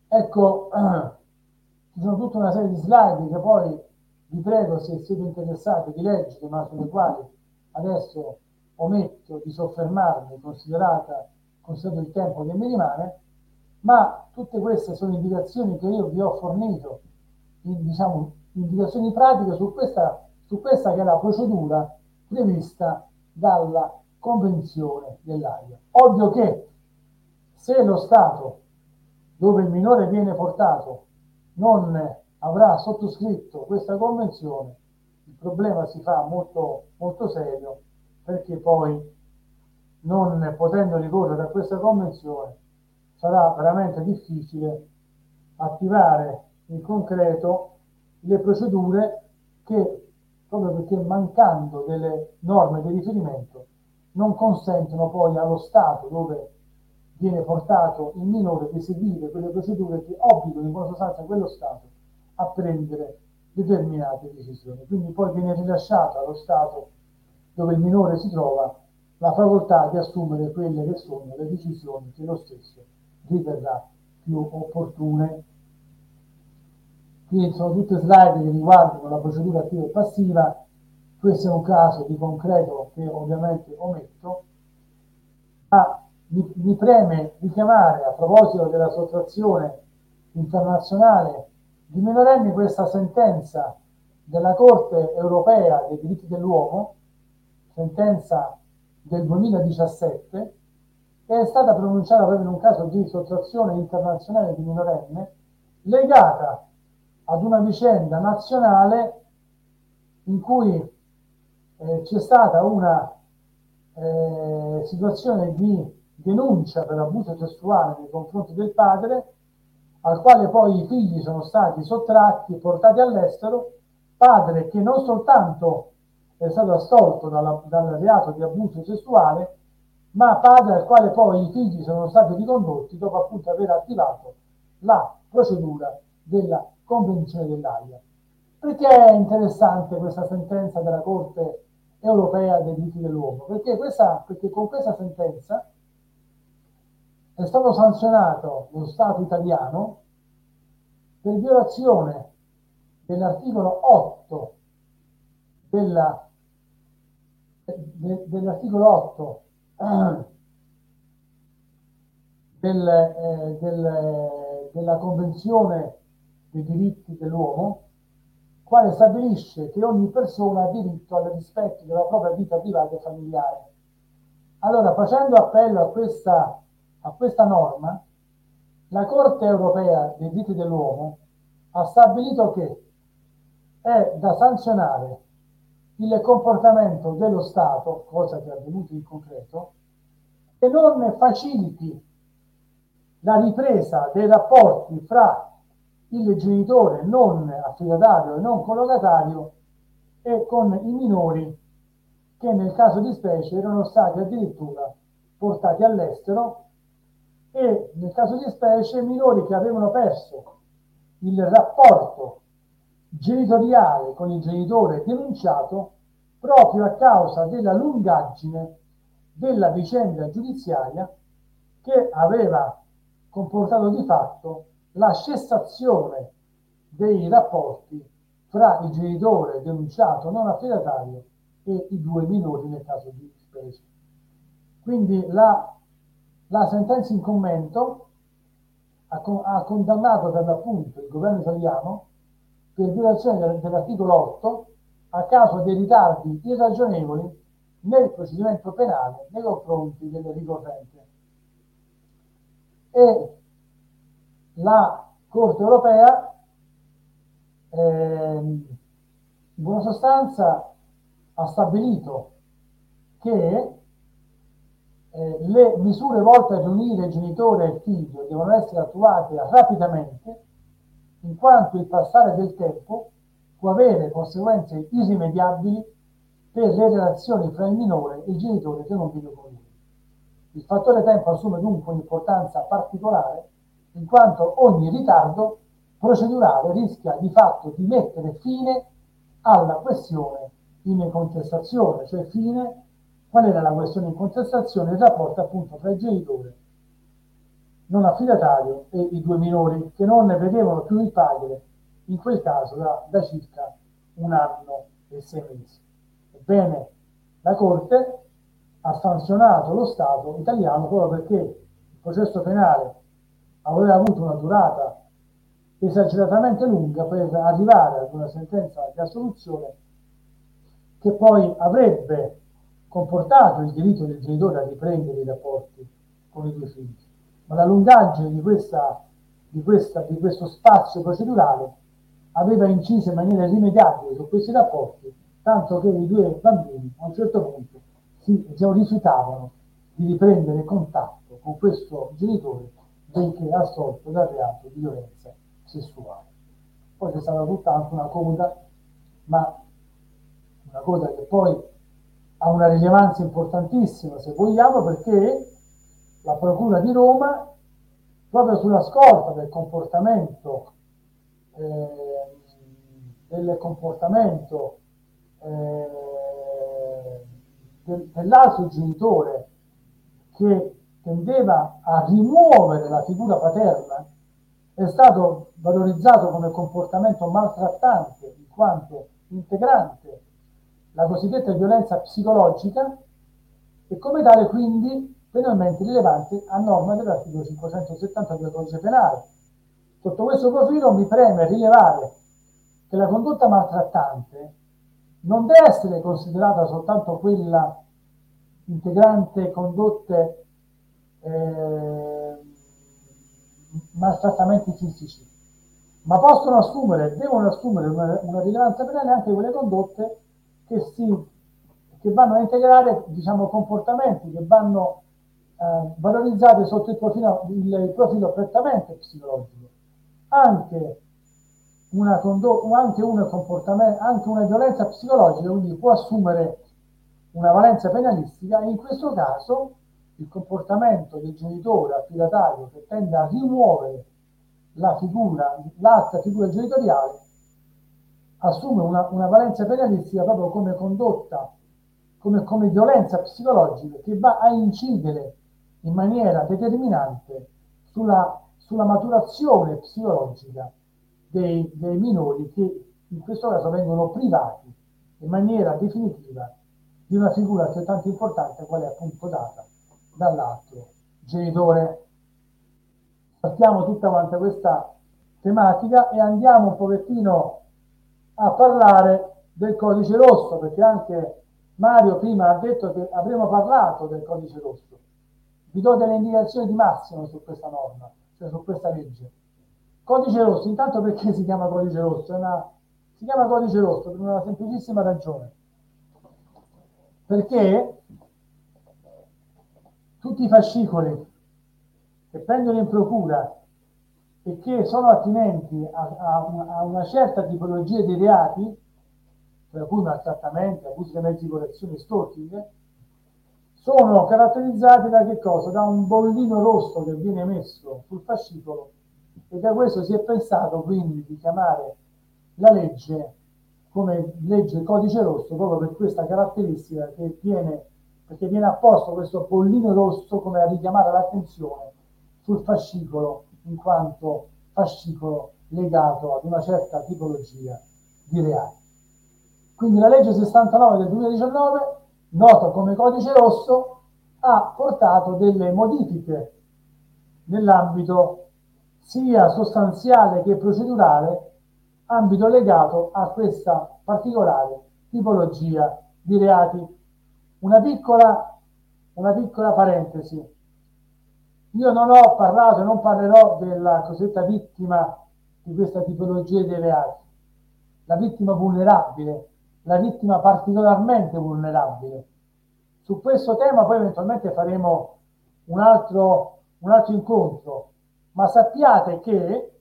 Ecco, ci sono tutta una serie di slide che poi vi prego se siete interessati di leggere, ma sulle quali adesso ometto di soffermarmi, considerata, considerato il tempo che mi rimane, ma tutte queste sono indicazioni che io vi ho fornito, diciamo, indicazioni pratiche su questa, su questa che è la procedura prevista dalla Convenzione dell'AIA. Ovvio che se lo Stato dove il minore viene portato non avrà sottoscritto questa convenzione, il problema si fa molto, molto serio perché poi non potendo ricorrere a questa convenzione sarà veramente difficile attivare in concreto le procedure che proprio perché mancando delle norme di riferimento non consentono poi allo Stato dove viene portato il minore di seguire quelle procedure che obbligano in buona sostanza quello Stato a prendere determinate decisioni. Quindi poi viene rilasciata allo Stato dove il minore si trova la facoltà di assumere quelle che sono le decisioni che lo stesso riterrà più opportune. Qui sono tutte slide che riguardano la procedura attiva e passiva, questo è un caso di concreto che ovviamente ometto, ma mi, mi preme richiamare a proposito della sottrazione internazionale di minorenni questa sentenza della Corte europea dei diritti dell'uomo, sentenza del 2017, che è stata pronunciata proprio in un caso di sottrazione internazionale di minorenne, legata ad una vicenda nazionale in cui eh, c'è stata una eh, situazione di denuncia per abuso sessuale nei confronti del padre, al quale poi i figli sono stati sottratti e portati all'estero, padre che non soltanto è stato assolto dalla, dal reato di abuso sessuale, ma padre al quale poi i figli sono stati ricondotti dopo appunto aver attivato la procedura della Convenzione dell'AIA. Perché è interessante questa sentenza della Corte europea dei diritti dell'uomo? Perché, questa, perché con questa sentenza è stato sanzionato lo Stato italiano per violazione dell'articolo 8 della, de, dell'articolo 8 eh, del, eh, del, della Convenzione dei diritti dell'uomo, quale stabilisce che ogni persona ha diritto al rispetto della propria vita privata e familiare. Allora, facendo appello a questa a questa norma, la Corte europea dei diritti dell'uomo ha stabilito che è da sanzionare il comportamento dello Stato, cosa che è avvenuta in concreto, che non faciliti la ripresa dei rapporti fra il genitore non affidatario e non collocatario e con i minori che nel caso di specie erano stati addirittura portati all'estero e nel caso di specie minori che avevano perso il rapporto genitoriale con il genitore denunciato proprio a causa della lungaggine della vicenda giudiziaria che aveva comportato di fatto la cessazione dei rapporti fra il genitore denunciato non affidatario e i due minori nel caso di specie. Quindi la la sentenza in commento ha, ha condannato per l'appunto il governo italiano per violazione dell'articolo 8 a causa dei ritardi irragionevoli nel procedimento penale nei confronti del ricorrente. E la Corte europea eh, in buona sostanza ha stabilito che eh, le misure volte a riunire genitore e figlio devono essere attuate rapidamente, in quanto il passare del tempo può avere conseguenze irrimediabili per le relazioni fra il minore e il genitore che non vive con lui. Il fattore tempo assume dunque un'importanza particolare in quanto ogni ritardo procedurale rischia di fatto di mettere fine alla questione in contestazione, cioè fine qual era la questione in contestazione, il rapporto appunto tra il genitore non affidatario e i due minori che non ne vedevano più il padre, in quel caso da, da circa un anno e sei mesi. Ebbene, la Corte ha sanzionato lo Stato italiano proprio perché il processo penale aveva avuto una durata esageratamente lunga per arrivare ad una sentenza di assoluzione che poi avrebbe comportato il diritto del genitore a riprendere i rapporti con i due figli. Ma la lungaggine di, questa, di, questa, di questo spazio procedurale aveva inciso in maniera irrimediabile su questi rapporti, tanto che i due bambini a un certo punto si diciamo, rifiutavano di riprendere contatto con questo genitore benché assolto dal reato di violenza sessuale. Poi c'è stata tutta anche una coda, ma una coda che poi ha una rilevanza importantissima, se vogliamo, perché la Procura di Roma, proprio sulla scorta del comportamento, eh, del comportamento eh, del, dell'altro genitore che tendeva a rimuovere la figura paterna, è stato valorizzato come comportamento maltrattante in quanto integrante la cosiddetta violenza psicologica e come tale quindi penalmente rilevante a norma dell'articolo 570 del codice penale. Sotto questo profilo mi preme rilevare che la condotta maltrattante non deve essere considerata soltanto quella integrante condotte eh, maltrattamenti fisici, ma possono assumere, devono assumere una, una rilevanza penale anche quelle condotte che, si, che vanno a integrare diciamo, comportamenti che vanno eh, valorizzati sotto il profilo, il, il profilo prettamente psicologico. Anche una, condo- anche, anche una violenza psicologica quindi può assumere una valenza penalistica in questo caso il comportamento del genitore affidatario che tende a rimuovere la figura, l'alta figura genitoriale assume una, una valenza penalistica proprio come condotta, come, come violenza psicologica che va a incidere in maniera determinante sulla, sulla maturazione psicologica dei, dei, minori che in questo caso vengono privati in maniera definitiva di una figura altrettanto importante quale è appunto data dall'altro genitore. Partiamo tutta quanta questa tematica e andiamo un pochettino a parlare del codice rosso, perché anche Mario prima ha detto che avremmo parlato del codice rosso. Vi do delle indicazioni di massimo su questa norma, cioè su questa legge. Codice rosso, intanto perché si chiama codice rosso? Una, si chiama codice rosso per una semplicissima ragione. Perché tutti i fascicoli che prendono in procura e che sono attinenti a, a, a una certa tipologia di reati, tra cui maltrattamenti, abusi dei mezzi di correzione stalking, sono caratterizzati da che cosa? Da un bollino rosso che viene messo sul fascicolo e da questo si è pensato quindi di chiamare la legge come legge codice rosso proprio per questa caratteristica che viene perché viene apposto questo bollino rosso come a richiamare l'attenzione sul fascicolo in quanto fascicolo legato ad una certa tipologia di reati. Quindi la legge 69 del 2019, nota come codice rosso, ha portato delle modifiche nell'ambito sia sostanziale che procedurale, ambito legato a questa particolare tipologia di reati. Una piccola, una piccola parentesi. Io non ho parlato e non parlerò della cosiddetta vittima di questa tipologia di reati, la vittima vulnerabile, la vittima particolarmente vulnerabile. su questo tema poi eventualmente faremo un altro, un altro incontro, ma sappiate che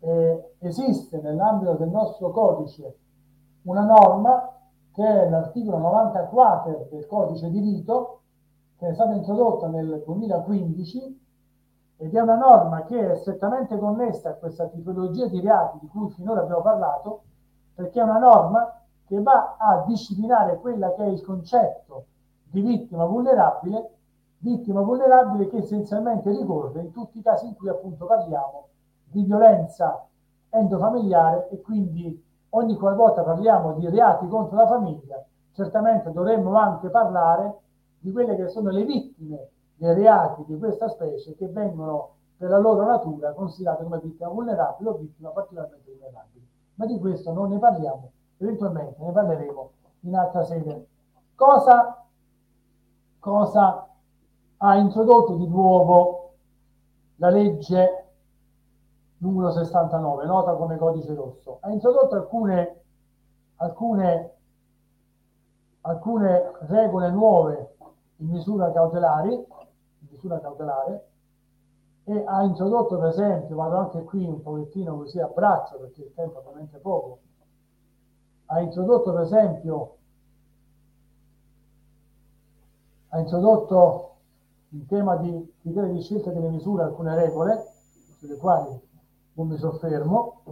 eh, esiste nell'ambito del nostro codice una norma che è l'articolo 94 del codice di rito che è stata introdotta nel 2015 ed è una norma che è strettamente connessa a questa tipologia di reati di cui finora abbiamo parlato perché è una norma che va a disciplinare quella che è il concetto di vittima vulnerabile, vittima vulnerabile che essenzialmente ricorre in tutti i casi in cui appunto parliamo di violenza endofamiliare e quindi ogni qualvolta parliamo di reati contro la famiglia, certamente dovremmo anche parlare di quelle che sono le vittime dei reati di questa specie che vengono per la loro natura considerate come vittima vulnerabile o vittima particolarmente vulnerabile. Ma di questo non ne parliamo, eventualmente ne parleremo in altra sede. Cosa, cosa ha introdotto di nuovo la legge numero 69, nota come codice rosso, ha introdotto alcune, alcune, alcune regole nuove in misura cautelari, in misura cautelare, e ha introdotto per esempio, vado anche qui un pochettino così a braccio perché il tempo è veramente poco, ha introdotto per esempio, ha introdotto in tema di criteri di scelta delle misure alcune regole sulle quali non mi soffermo.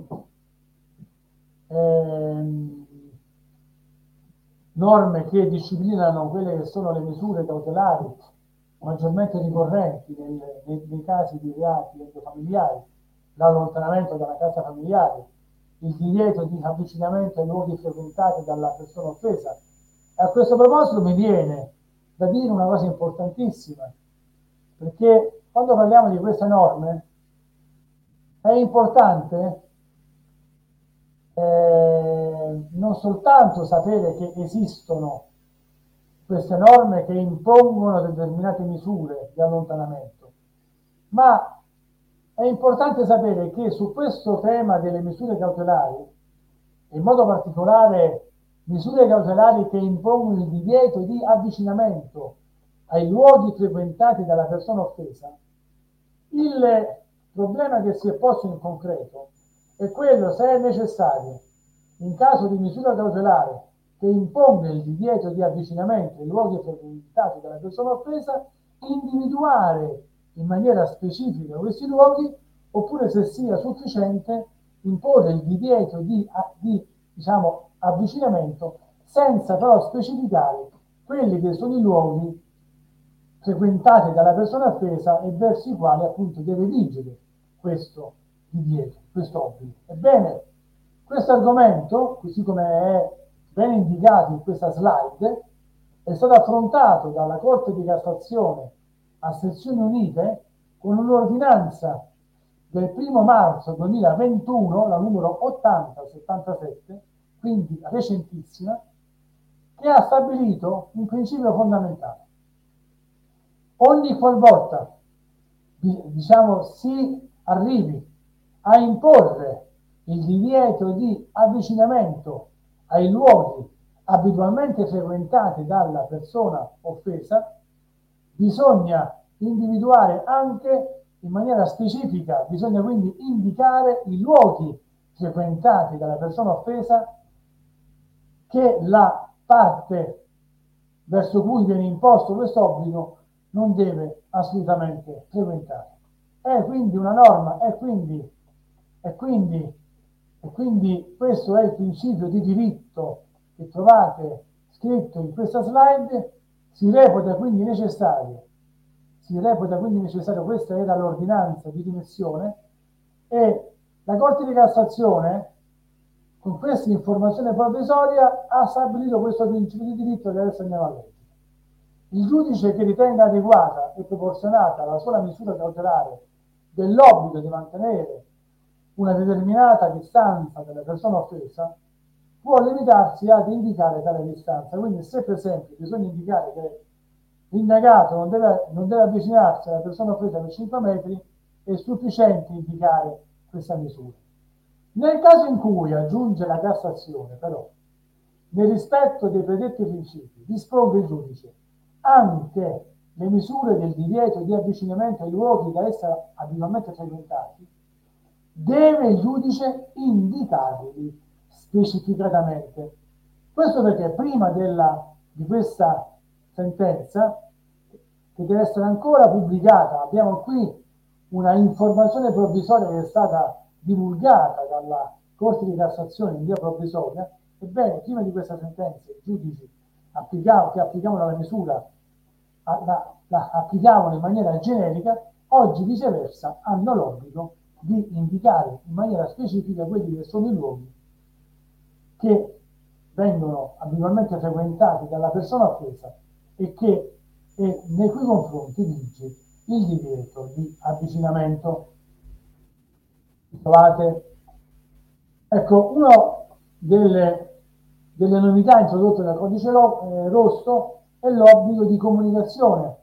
Eh, norme che disciplinano quelle che sono le misure cautelari maggiormente ricorrenti nei, nei, nei casi di reati familiari, l'allontanamento dalla casa familiare, il divieto di avvicinamento ai luoghi frequentati dalla persona offesa. E a questo proposito mi viene da dire una cosa importantissima, perché quando parliamo di queste norme è importante eh, non soltanto sapere che esistono queste norme che impongono determinate misure di allontanamento, ma è importante sapere che su questo tema delle misure cautelari, in modo particolare misure cautelari che impongono il divieto di avvicinamento ai luoghi frequentati dalla persona offesa, il problema che si è posto in concreto è quello se è necessario, in caso di misura cautelare che imponga il divieto di avvicinamento ai luoghi frequentati dalla persona offesa, individuare in maniera specifica questi luoghi oppure se sia sufficiente imporre il divieto di, di diciamo, avvicinamento senza però specificare quelli che sono i luoghi frequentati dalla persona offesa e verso i quali appunto deve vigere questo divieto, questo obbligo. Ebbene, questo argomento, così come è ben indicato in questa slide, è stato affrontato dalla Corte di Cassazione a sezioni unite con un'ordinanza del primo marzo 2021, la numero 8077, quindi recentissima, che ha stabilito un principio fondamentale. Ogni qualvolta diciamo, si arrivi a imporre il divieto di avvicinamento ai luoghi abitualmente frequentati dalla persona offesa, bisogna individuare anche in maniera specifica, bisogna quindi indicare i luoghi frequentati dalla persona offesa che la parte verso cui viene imposto questo obbligo non deve assolutamente frequentare. È quindi una norma, è quindi, è quindi, e quindi questo è il principio di diritto che trovate scritto in questa slide, si reputa quindi necessario, si reputa quindi necessario, questa era l'ordinanza di dimissione, e la Corte di Cassazione con questa informazione provvisoria ha stabilito questo principio di diritto che adesso andiamo a leggere. Il giudice che ritenga adeguata e proporzionata la sola misura cautelare dell'obbligo di mantenere una determinata distanza dalla persona offesa, può limitarsi ad indicare tale distanza. Quindi se per esempio bisogna indicare che l'indagato non deve, non deve avvicinarsi alla persona offesa per 5 metri, è sufficiente indicare questa misura. Nel caso in cui, aggiunge la Cassazione, però, nel rispetto dei predetti principi, disponga il giudice anche le misure del divieto di avvicinamento ai luoghi da essa abitualmente frequentati, deve il giudice indicarli specificatamente. Questo perché prima della, di questa sentenza, che deve essere ancora pubblicata, abbiamo qui una informazione provvisoria che è stata divulgata dalla Corte di Cassazione in via provvisoria, ebbene, prima di questa sentenza i giudici applicavano, che applicavano la misura la, la applicavano in maniera generica, oggi viceversa hanno l'obbligo di indicare in maniera specifica quelli che sono i luoghi che vengono abitualmente frequentati dalla persona offesa e, che, e nei cui confronti vige il divieto di avvicinamento. Trovate? Ecco, una delle, delle novità introdotte dal codice eh, rosso è l'obbligo di comunicazione,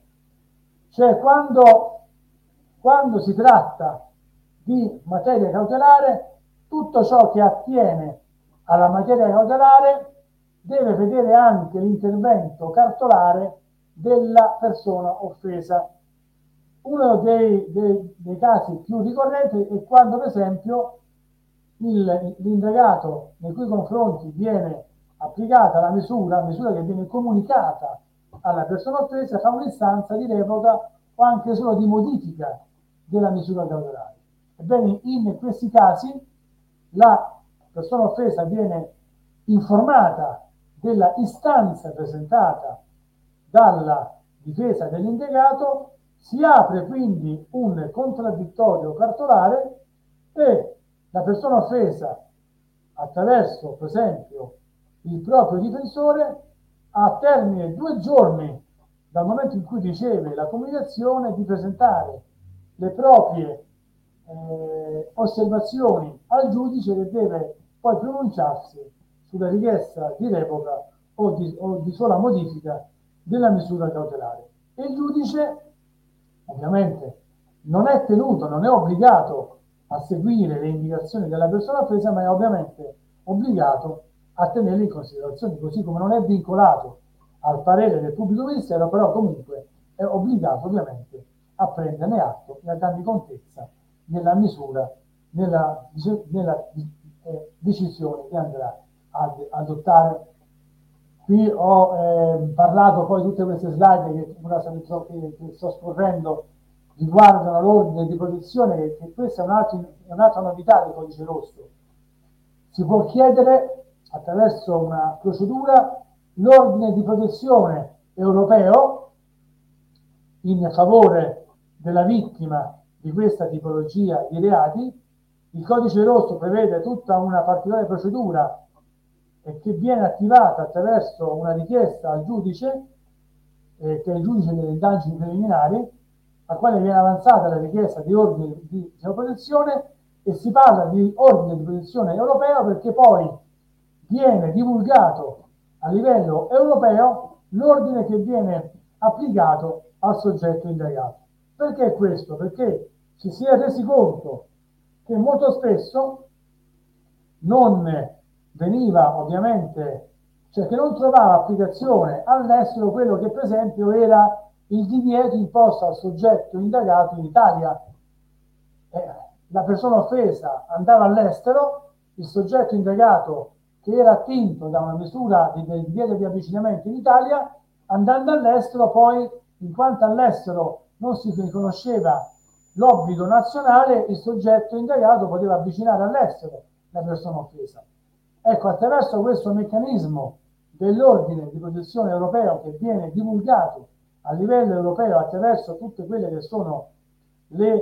cioè quando, quando si tratta di materia cautelare, tutto ciò che attiene alla materia cautelare deve vedere anche l'intervento cartolare della persona offesa. Uno dei, dei, dei casi più ricorrenti è quando, per esempio, il, l'indagato nei cui confronti viene applicata la misura, misura che viene comunicata alla persona offesa, fa un'istanza di revoca o anche solo di modifica della misura cautelare. Ebbene, in questi casi la persona offesa viene informata della istanza presentata dalla difesa dell'indagato, si apre quindi un contraddittorio cartolare e la persona offesa, attraverso per esempio il proprio difensore, a termine due giorni dal momento in cui riceve la comunicazione di presentare le proprie eh, osservazioni al giudice che deve poi pronunciarsi sulla richiesta di revoca o di, o di sola modifica della misura cautelare. E il giudice ovviamente non è tenuto, non è obbligato a seguire le indicazioni della persona offesa, ma è ovviamente obbligato a tenerle in considerazione, così come non è vincolato al parere del pubblico ministero, però comunque è obbligato ovviamente a prenderne atto e a dargli contezza nella misura, nella, nella eh, decisione che andrà ad adottare. Qui ho eh, parlato poi di tutte queste slide che, che, che sto scorrendo riguardano l'ordine di protezione, che, questa è un'altra, un'altra novità del codice rosso. Si può chiedere attraverso una procedura l'ordine di protezione europeo in favore della vittima di questa tipologia di reati. Il codice rosso prevede tutta una particolare procedura che viene attivata attraverso una richiesta al giudice, eh, che è il giudice delle indagini preliminari, al quale viene avanzata la richiesta di ordine di protezione e si parla di ordine di protezione europeo perché poi viene divulgato a livello europeo l'ordine che viene applicato al soggetto indagato. Perché questo? Perché ci si è resi conto che molto spesso non veniva ovviamente, cioè che non trovava applicazione all'estero quello che per esempio era il divieto imposto al soggetto indagato in Italia. Eh, la persona offesa andava all'estero, il soggetto indagato che era attinto da una misura di, divieto di avvicinamento in Italia, andando all'estero poi, in quanto all'estero non si riconosceva l'obbligo nazionale, il soggetto indagato poteva avvicinare all'estero la persona offesa. Ecco, attraverso questo meccanismo dell'ordine di protezione europeo che viene divulgato a livello europeo attraverso tutte quelle che sono le,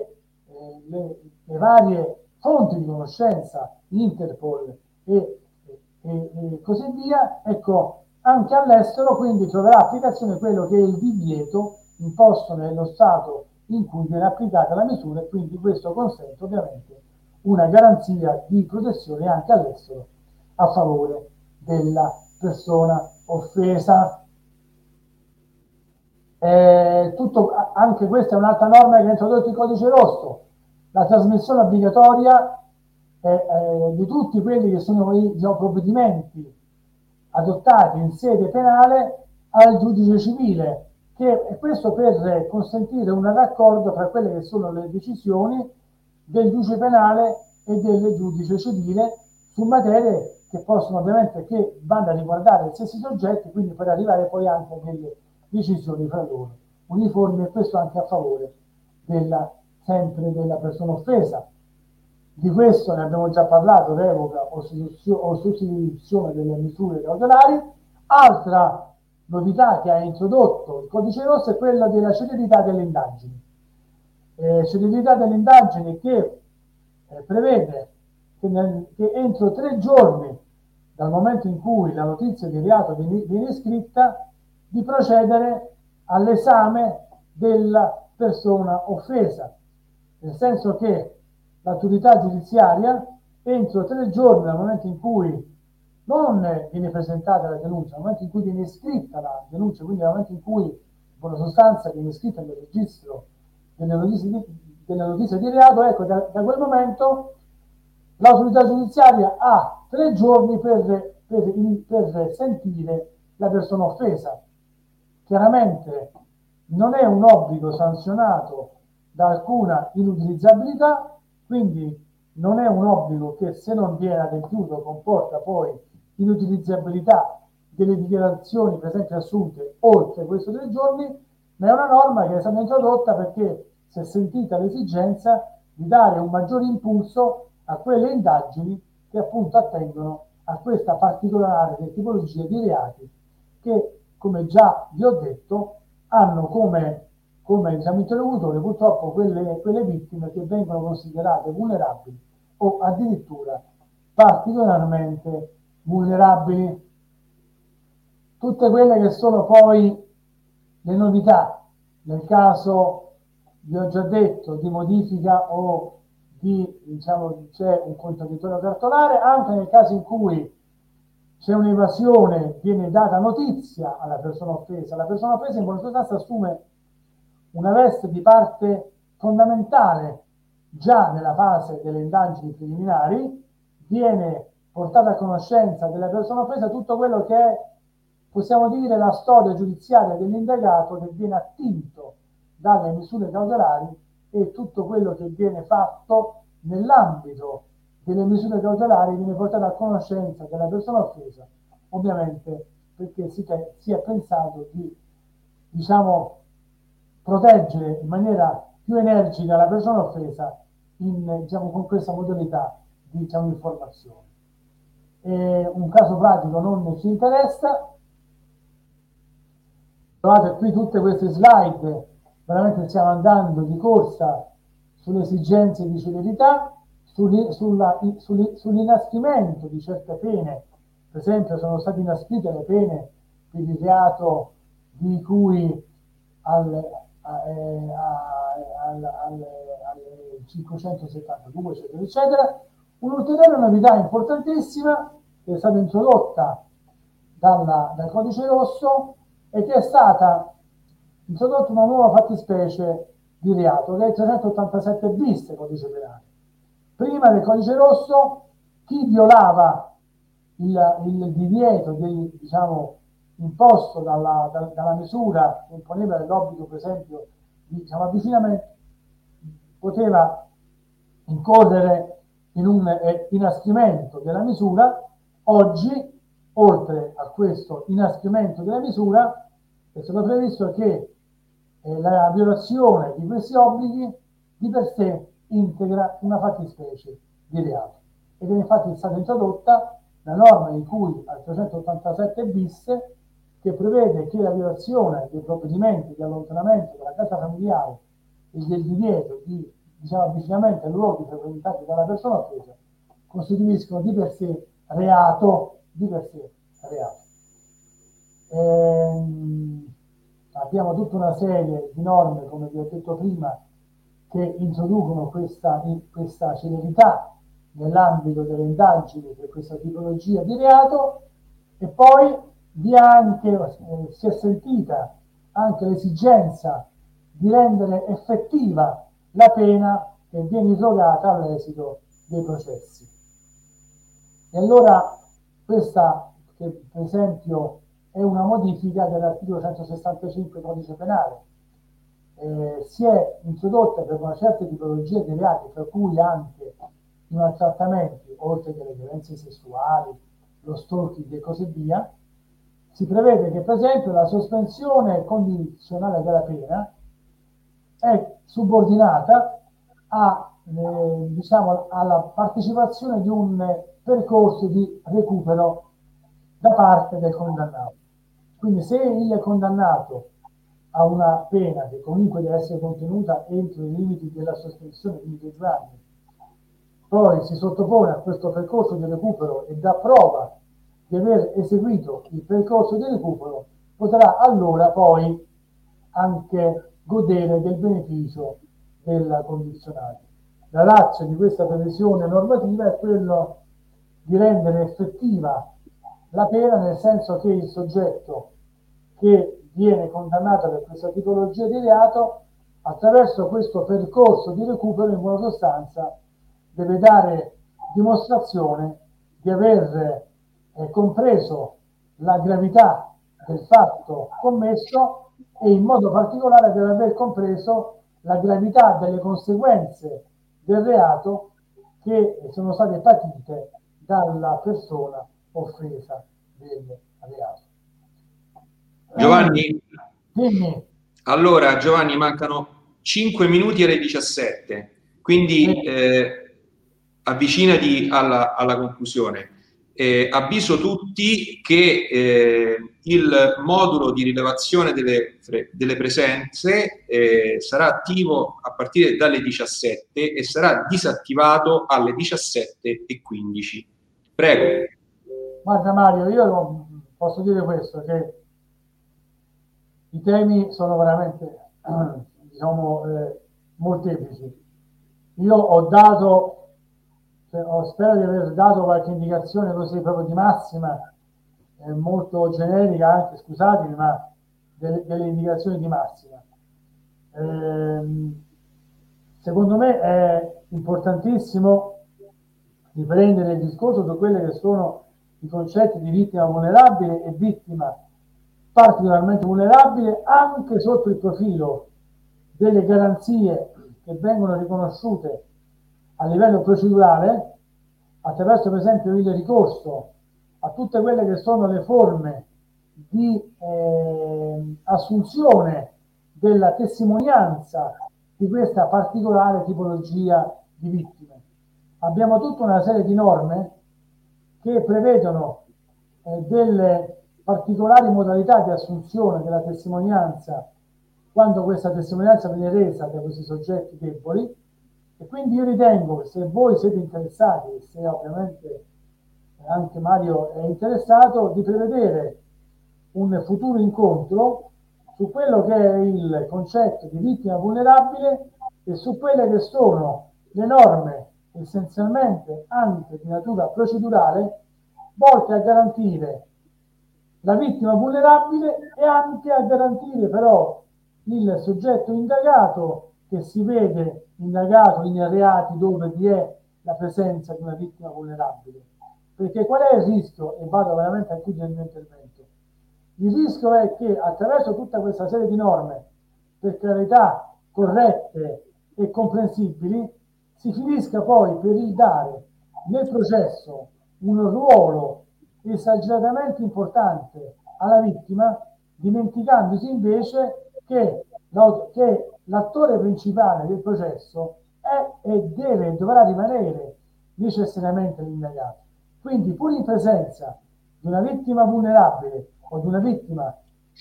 eh, le, le varie fonti di conoscenza, Interpol e e, e così via, ecco, anche all'estero quindi troverà applicazione quello che è il divieto imposto nello Stato in cui viene applicata la misura e quindi questo consente ovviamente una garanzia di protezione anche all'estero a favore della persona offesa. Eh, tutto, anche questa è un'altra norma che ha introdotto il codice rosso, la trasmissione obbligatoria eh, eh, di tutti quelli che sono i diciamo, provvedimenti adottati in sede penale al giudice civile che è questo per consentire un raccordo tra quelle che sono le decisioni del giudice penale e del giudice civile su materie che possono ovviamente che vanno a riguardare gli stessi soggetti, quindi per arrivare poi anche a delle decisioni fra loro uniformi e questo anche a favore della, sempre della persona offesa. Di questo ne abbiamo già parlato, revoca o sostituzione delle misure cautelari. Altra novità che ha introdotto il codice rosso è quella della celerità delle indagini. Eh, celerità delle indagini che eh, prevede che, nel, che, entro tre giorni dal momento in cui la notizia di reato viene, viene scritta, di procedere all'esame della persona offesa, nel senso che l'autorità giudiziaria entro tre giorni dal momento in cui non viene presentata la denuncia, nel momento in cui viene iscritta la denuncia, quindi nel momento in cui in buona sostanza viene iscritta nel registro delle notizie di, delle notizie di reato, ecco, da, da, quel momento l'autorità giudiziaria ha tre giorni per, per, per sentire la persona offesa. Chiaramente non è un obbligo sanzionato da alcuna inutilizzabilità, quindi non è un obbligo che se non viene adempiuto comporta poi inutilizzabilità delle dichiarazioni presenti assunte oltre questi tre giorni, ma è una norma che è stata introdotta perché si è sentita l'esigenza di dare un maggiore impulso a quelle indagini che appunto attengono a questa particolare tipologia di reati che, come già vi ho detto, hanno come, come diciamo, interlocutore purtroppo quelle, quelle vittime che vengono considerate vulnerabili o addirittura particolarmente vulnerabili. Tutte quelle che sono poi le novità, nel caso vi ho già detto di modifica o di diciamo c'è un contraddittorio cartolare, anche nel caso in cui c'è un'evasione, viene data notizia alla persona offesa, la persona offesa in buona sostanza assume una veste di parte fondamentale già nella fase delle indagini preliminari, viene portata a conoscenza della persona offesa tutto quello che è, possiamo dire, la storia giudiziaria dell'indagato che viene attinto dalle misure cautelari e tutto quello che viene fatto nell'ambito delle misure cautelari viene portato a conoscenza della persona offesa, ovviamente perché si, è pensato di, diciamo, proteggere in maniera più energica la persona offesa in, diciamo, con questa modalità di diciamo, informazione. E un caso pratico non ci interessa. Trovate qui tutte queste slide, veramente stiamo andando di corsa sulle esigenze di celerità, sull'inasprimento di certe pene. Per esempio sono state inasprite le pene per il reato di cui al, eh, al, al, al 572, eccetera, eccetera. Un'ulteriore novità importantissima che è stata introdotta dalla, dal codice rosso e che è stata introdotta una nuova fattispecie di reato che è il 387 bis codice penale. Prima del codice rosso chi violava il, il divieto del, diciamo, imposto dalla, da, dalla misura che imponeva l'obbligo per esempio di diciamo, avvicinamento poteva incorrere in un eh, inasprimento della misura, oggi, oltre a questo inasprimento della misura, è stato previsto che eh, la violazione di questi obblighi di per sé integra una fattispecie di reato. Ed è infatti stata introdotta la norma in cui al 387 bis che prevede che la violazione dei provvedimenti di allontanamento dalla casa familiare e del divieto di diciamo, avvicinamento ai luoghi frequentati dalla persona offesa costituiscono di per sé reato, di per sé reato. Ehm, abbiamo tutta una serie di norme, come vi ho detto prima, che introducono questa, questa celerità nell'ambito delle indagini per questa tipologia di reato e poi vi anche, eh, si è sentita anche l'esigenza di rendere effettiva la pena che viene irrogata all'esito dei processi. E allora questa, che per esempio è una modifica dell'articolo 165 codice penale. Eh, si è introdotta per una certa tipologia di reati, tra cui anche i maltrattamenti, oltre che le violenze sessuali, lo stalking e così via, si prevede che per esempio la sospensione condizionale della pena è subordinata a, eh, diciamo, alla partecipazione di un percorso di recupero da parte del condannato. Quindi se il condannato ha una pena che comunque deve essere contenuta entro i limiti della sospensione, quindi due anni, poi si sottopone a questo percorso di recupero e dà prova di aver eseguito il percorso di recupero, potrà allora poi anche godere del beneficio della condizionale. La razza di questa previsione normativa è quello di rendere effettiva la pena nel senso che il soggetto che viene condannato per questa tipologia di reato attraverso questo percorso di recupero in buona sostanza deve dare dimostrazione di aver eh, compreso la gravità del fatto commesso e in modo particolare deve aver compreso la gravità delle conseguenze del reato che sono state patite dalla persona offesa del reato. Giovanni? Dimmi. Allora, Giovanni, mancano 5 minuti alle 17, quindi eh, avvicinati alla, alla conclusione. Eh, avviso tutti che eh, il modulo di rilevazione delle, delle presenze eh, sarà attivo a partire dalle 17 e sarà disattivato alle 17.15. Prego. Guarda Mario, io posso dire questo, che i temi sono veramente, diciamo, eh, molteplici. Io ho dato spero di aver dato qualche indicazione così proprio di massima, eh, molto generica anche, scusatemi, ma delle, delle indicazioni di massima. Eh, secondo me è importantissimo riprendere il discorso su quelli che sono i concetti di vittima vulnerabile e vittima particolarmente vulnerabile anche sotto il profilo delle garanzie che vengono riconosciute a livello procedurale attraverso per esempio il ricorso a tutte quelle che sono le forme di eh, assunzione della testimonianza di questa particolare tipologia di vittime. Abbiamo tutta una serie di norme che prevedono eh, delle particolari modalità di assunzione della testimonianza quando questa testimonianza viene resa da questi soggetti deboli e quindi io ritengo che se voi siete interessati, se ovviamente anche Mario è interessato, di prevedere un futuro incontro su quello che è il concetto di vittima vulnerabile e su quelle che sono le norme essenzialmente anche di natura procedurale volte a garantire la vittima vulnerabile e anche a garantire però il soggetto indagato che si vede indagato in reati dove vi è la presenza di una vittima vulnerabile. Perché qual è il rischio? E vado veramente a chiudere il mio intervento. Il rischio è che attraverso tutta questa serie di norme, per carità corrette e comprensibili, si finisca poi per il dare nel processo un ruolo esageratamente importante alla vittima, dimenticandosi invece che, che l'attore principale del processo è e deve, dovrà rimanere necessariamente l'indagato. Quindi, pur in presenza di una vittima vulnerabile o di una vittima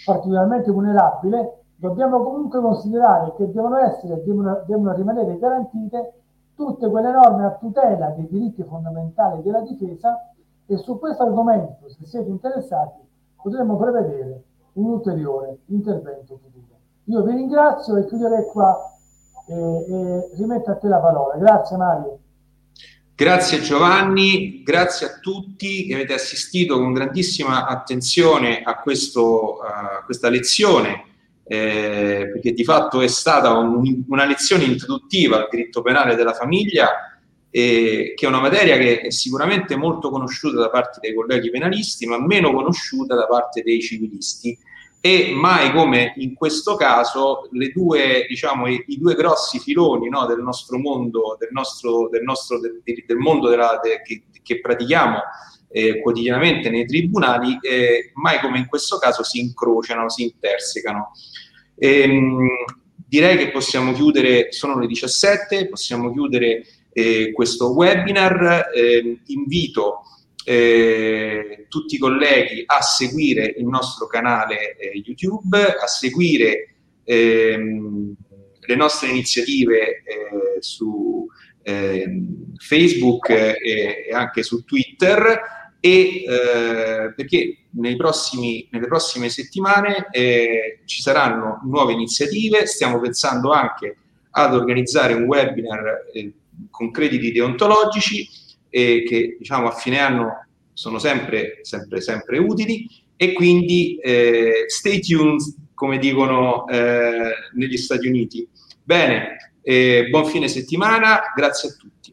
particolarmente vulnerabile, dobbiamo comunque considerare che devono essere, devono, devono rimanere garantite tutte quelle norme a tutela dei diritti fondamentali della difesa e su questo argomento, se siete interessati, potremmo prevedere un ulteriore intervento futuro. Io vi ringrazio e chiuderei qua e, e rimetto a te la parola. Grazie Mario. Grazie Giovanni, grazie a tutti che avete assistito con grandissima attenzione a, questo, a questa lezione, eh, perché di fatto è stata un, una lezione introduttiva al diritto penale della famiglia eh, che è una materia che è sicuramente molto conosciuta da parte dei colleghi penalisti, ma meno conosciuta da parte dei civilisti. E mai come in questo caso due, diciamo, i, i due grossi filoni no, del nostro mondo, del, nostro, del, nostro, del, del mondo della, de, che, che, pratichiamo eh, quotidianamente nei tribunali, eh, mai come in questo caso si incrociano, si intersecano. Ehm, direi che possiamo chiudere, sono le 17, possiamo chiudere eh, questo webinar. Eh, invito eh, tutti i colleghi a seguire il nostro canale eh, YouTube, a seguire ehm, le nostre iniziative eh, su ehm, Facebook e anche su Twitter. E eh, perché prossimi, nelle prossime settimane eh, ci saranno nuove iniziative, stiamo pensando anche ad organizzare un webinar eh, con crediti deontologici e che diciamo a fine anno sono sempre, sempre, sempre utili e quindi eh, stay tuned come dicono eh, negli Stati Uniti. Bene, buon fine settimana, grazie a tutti.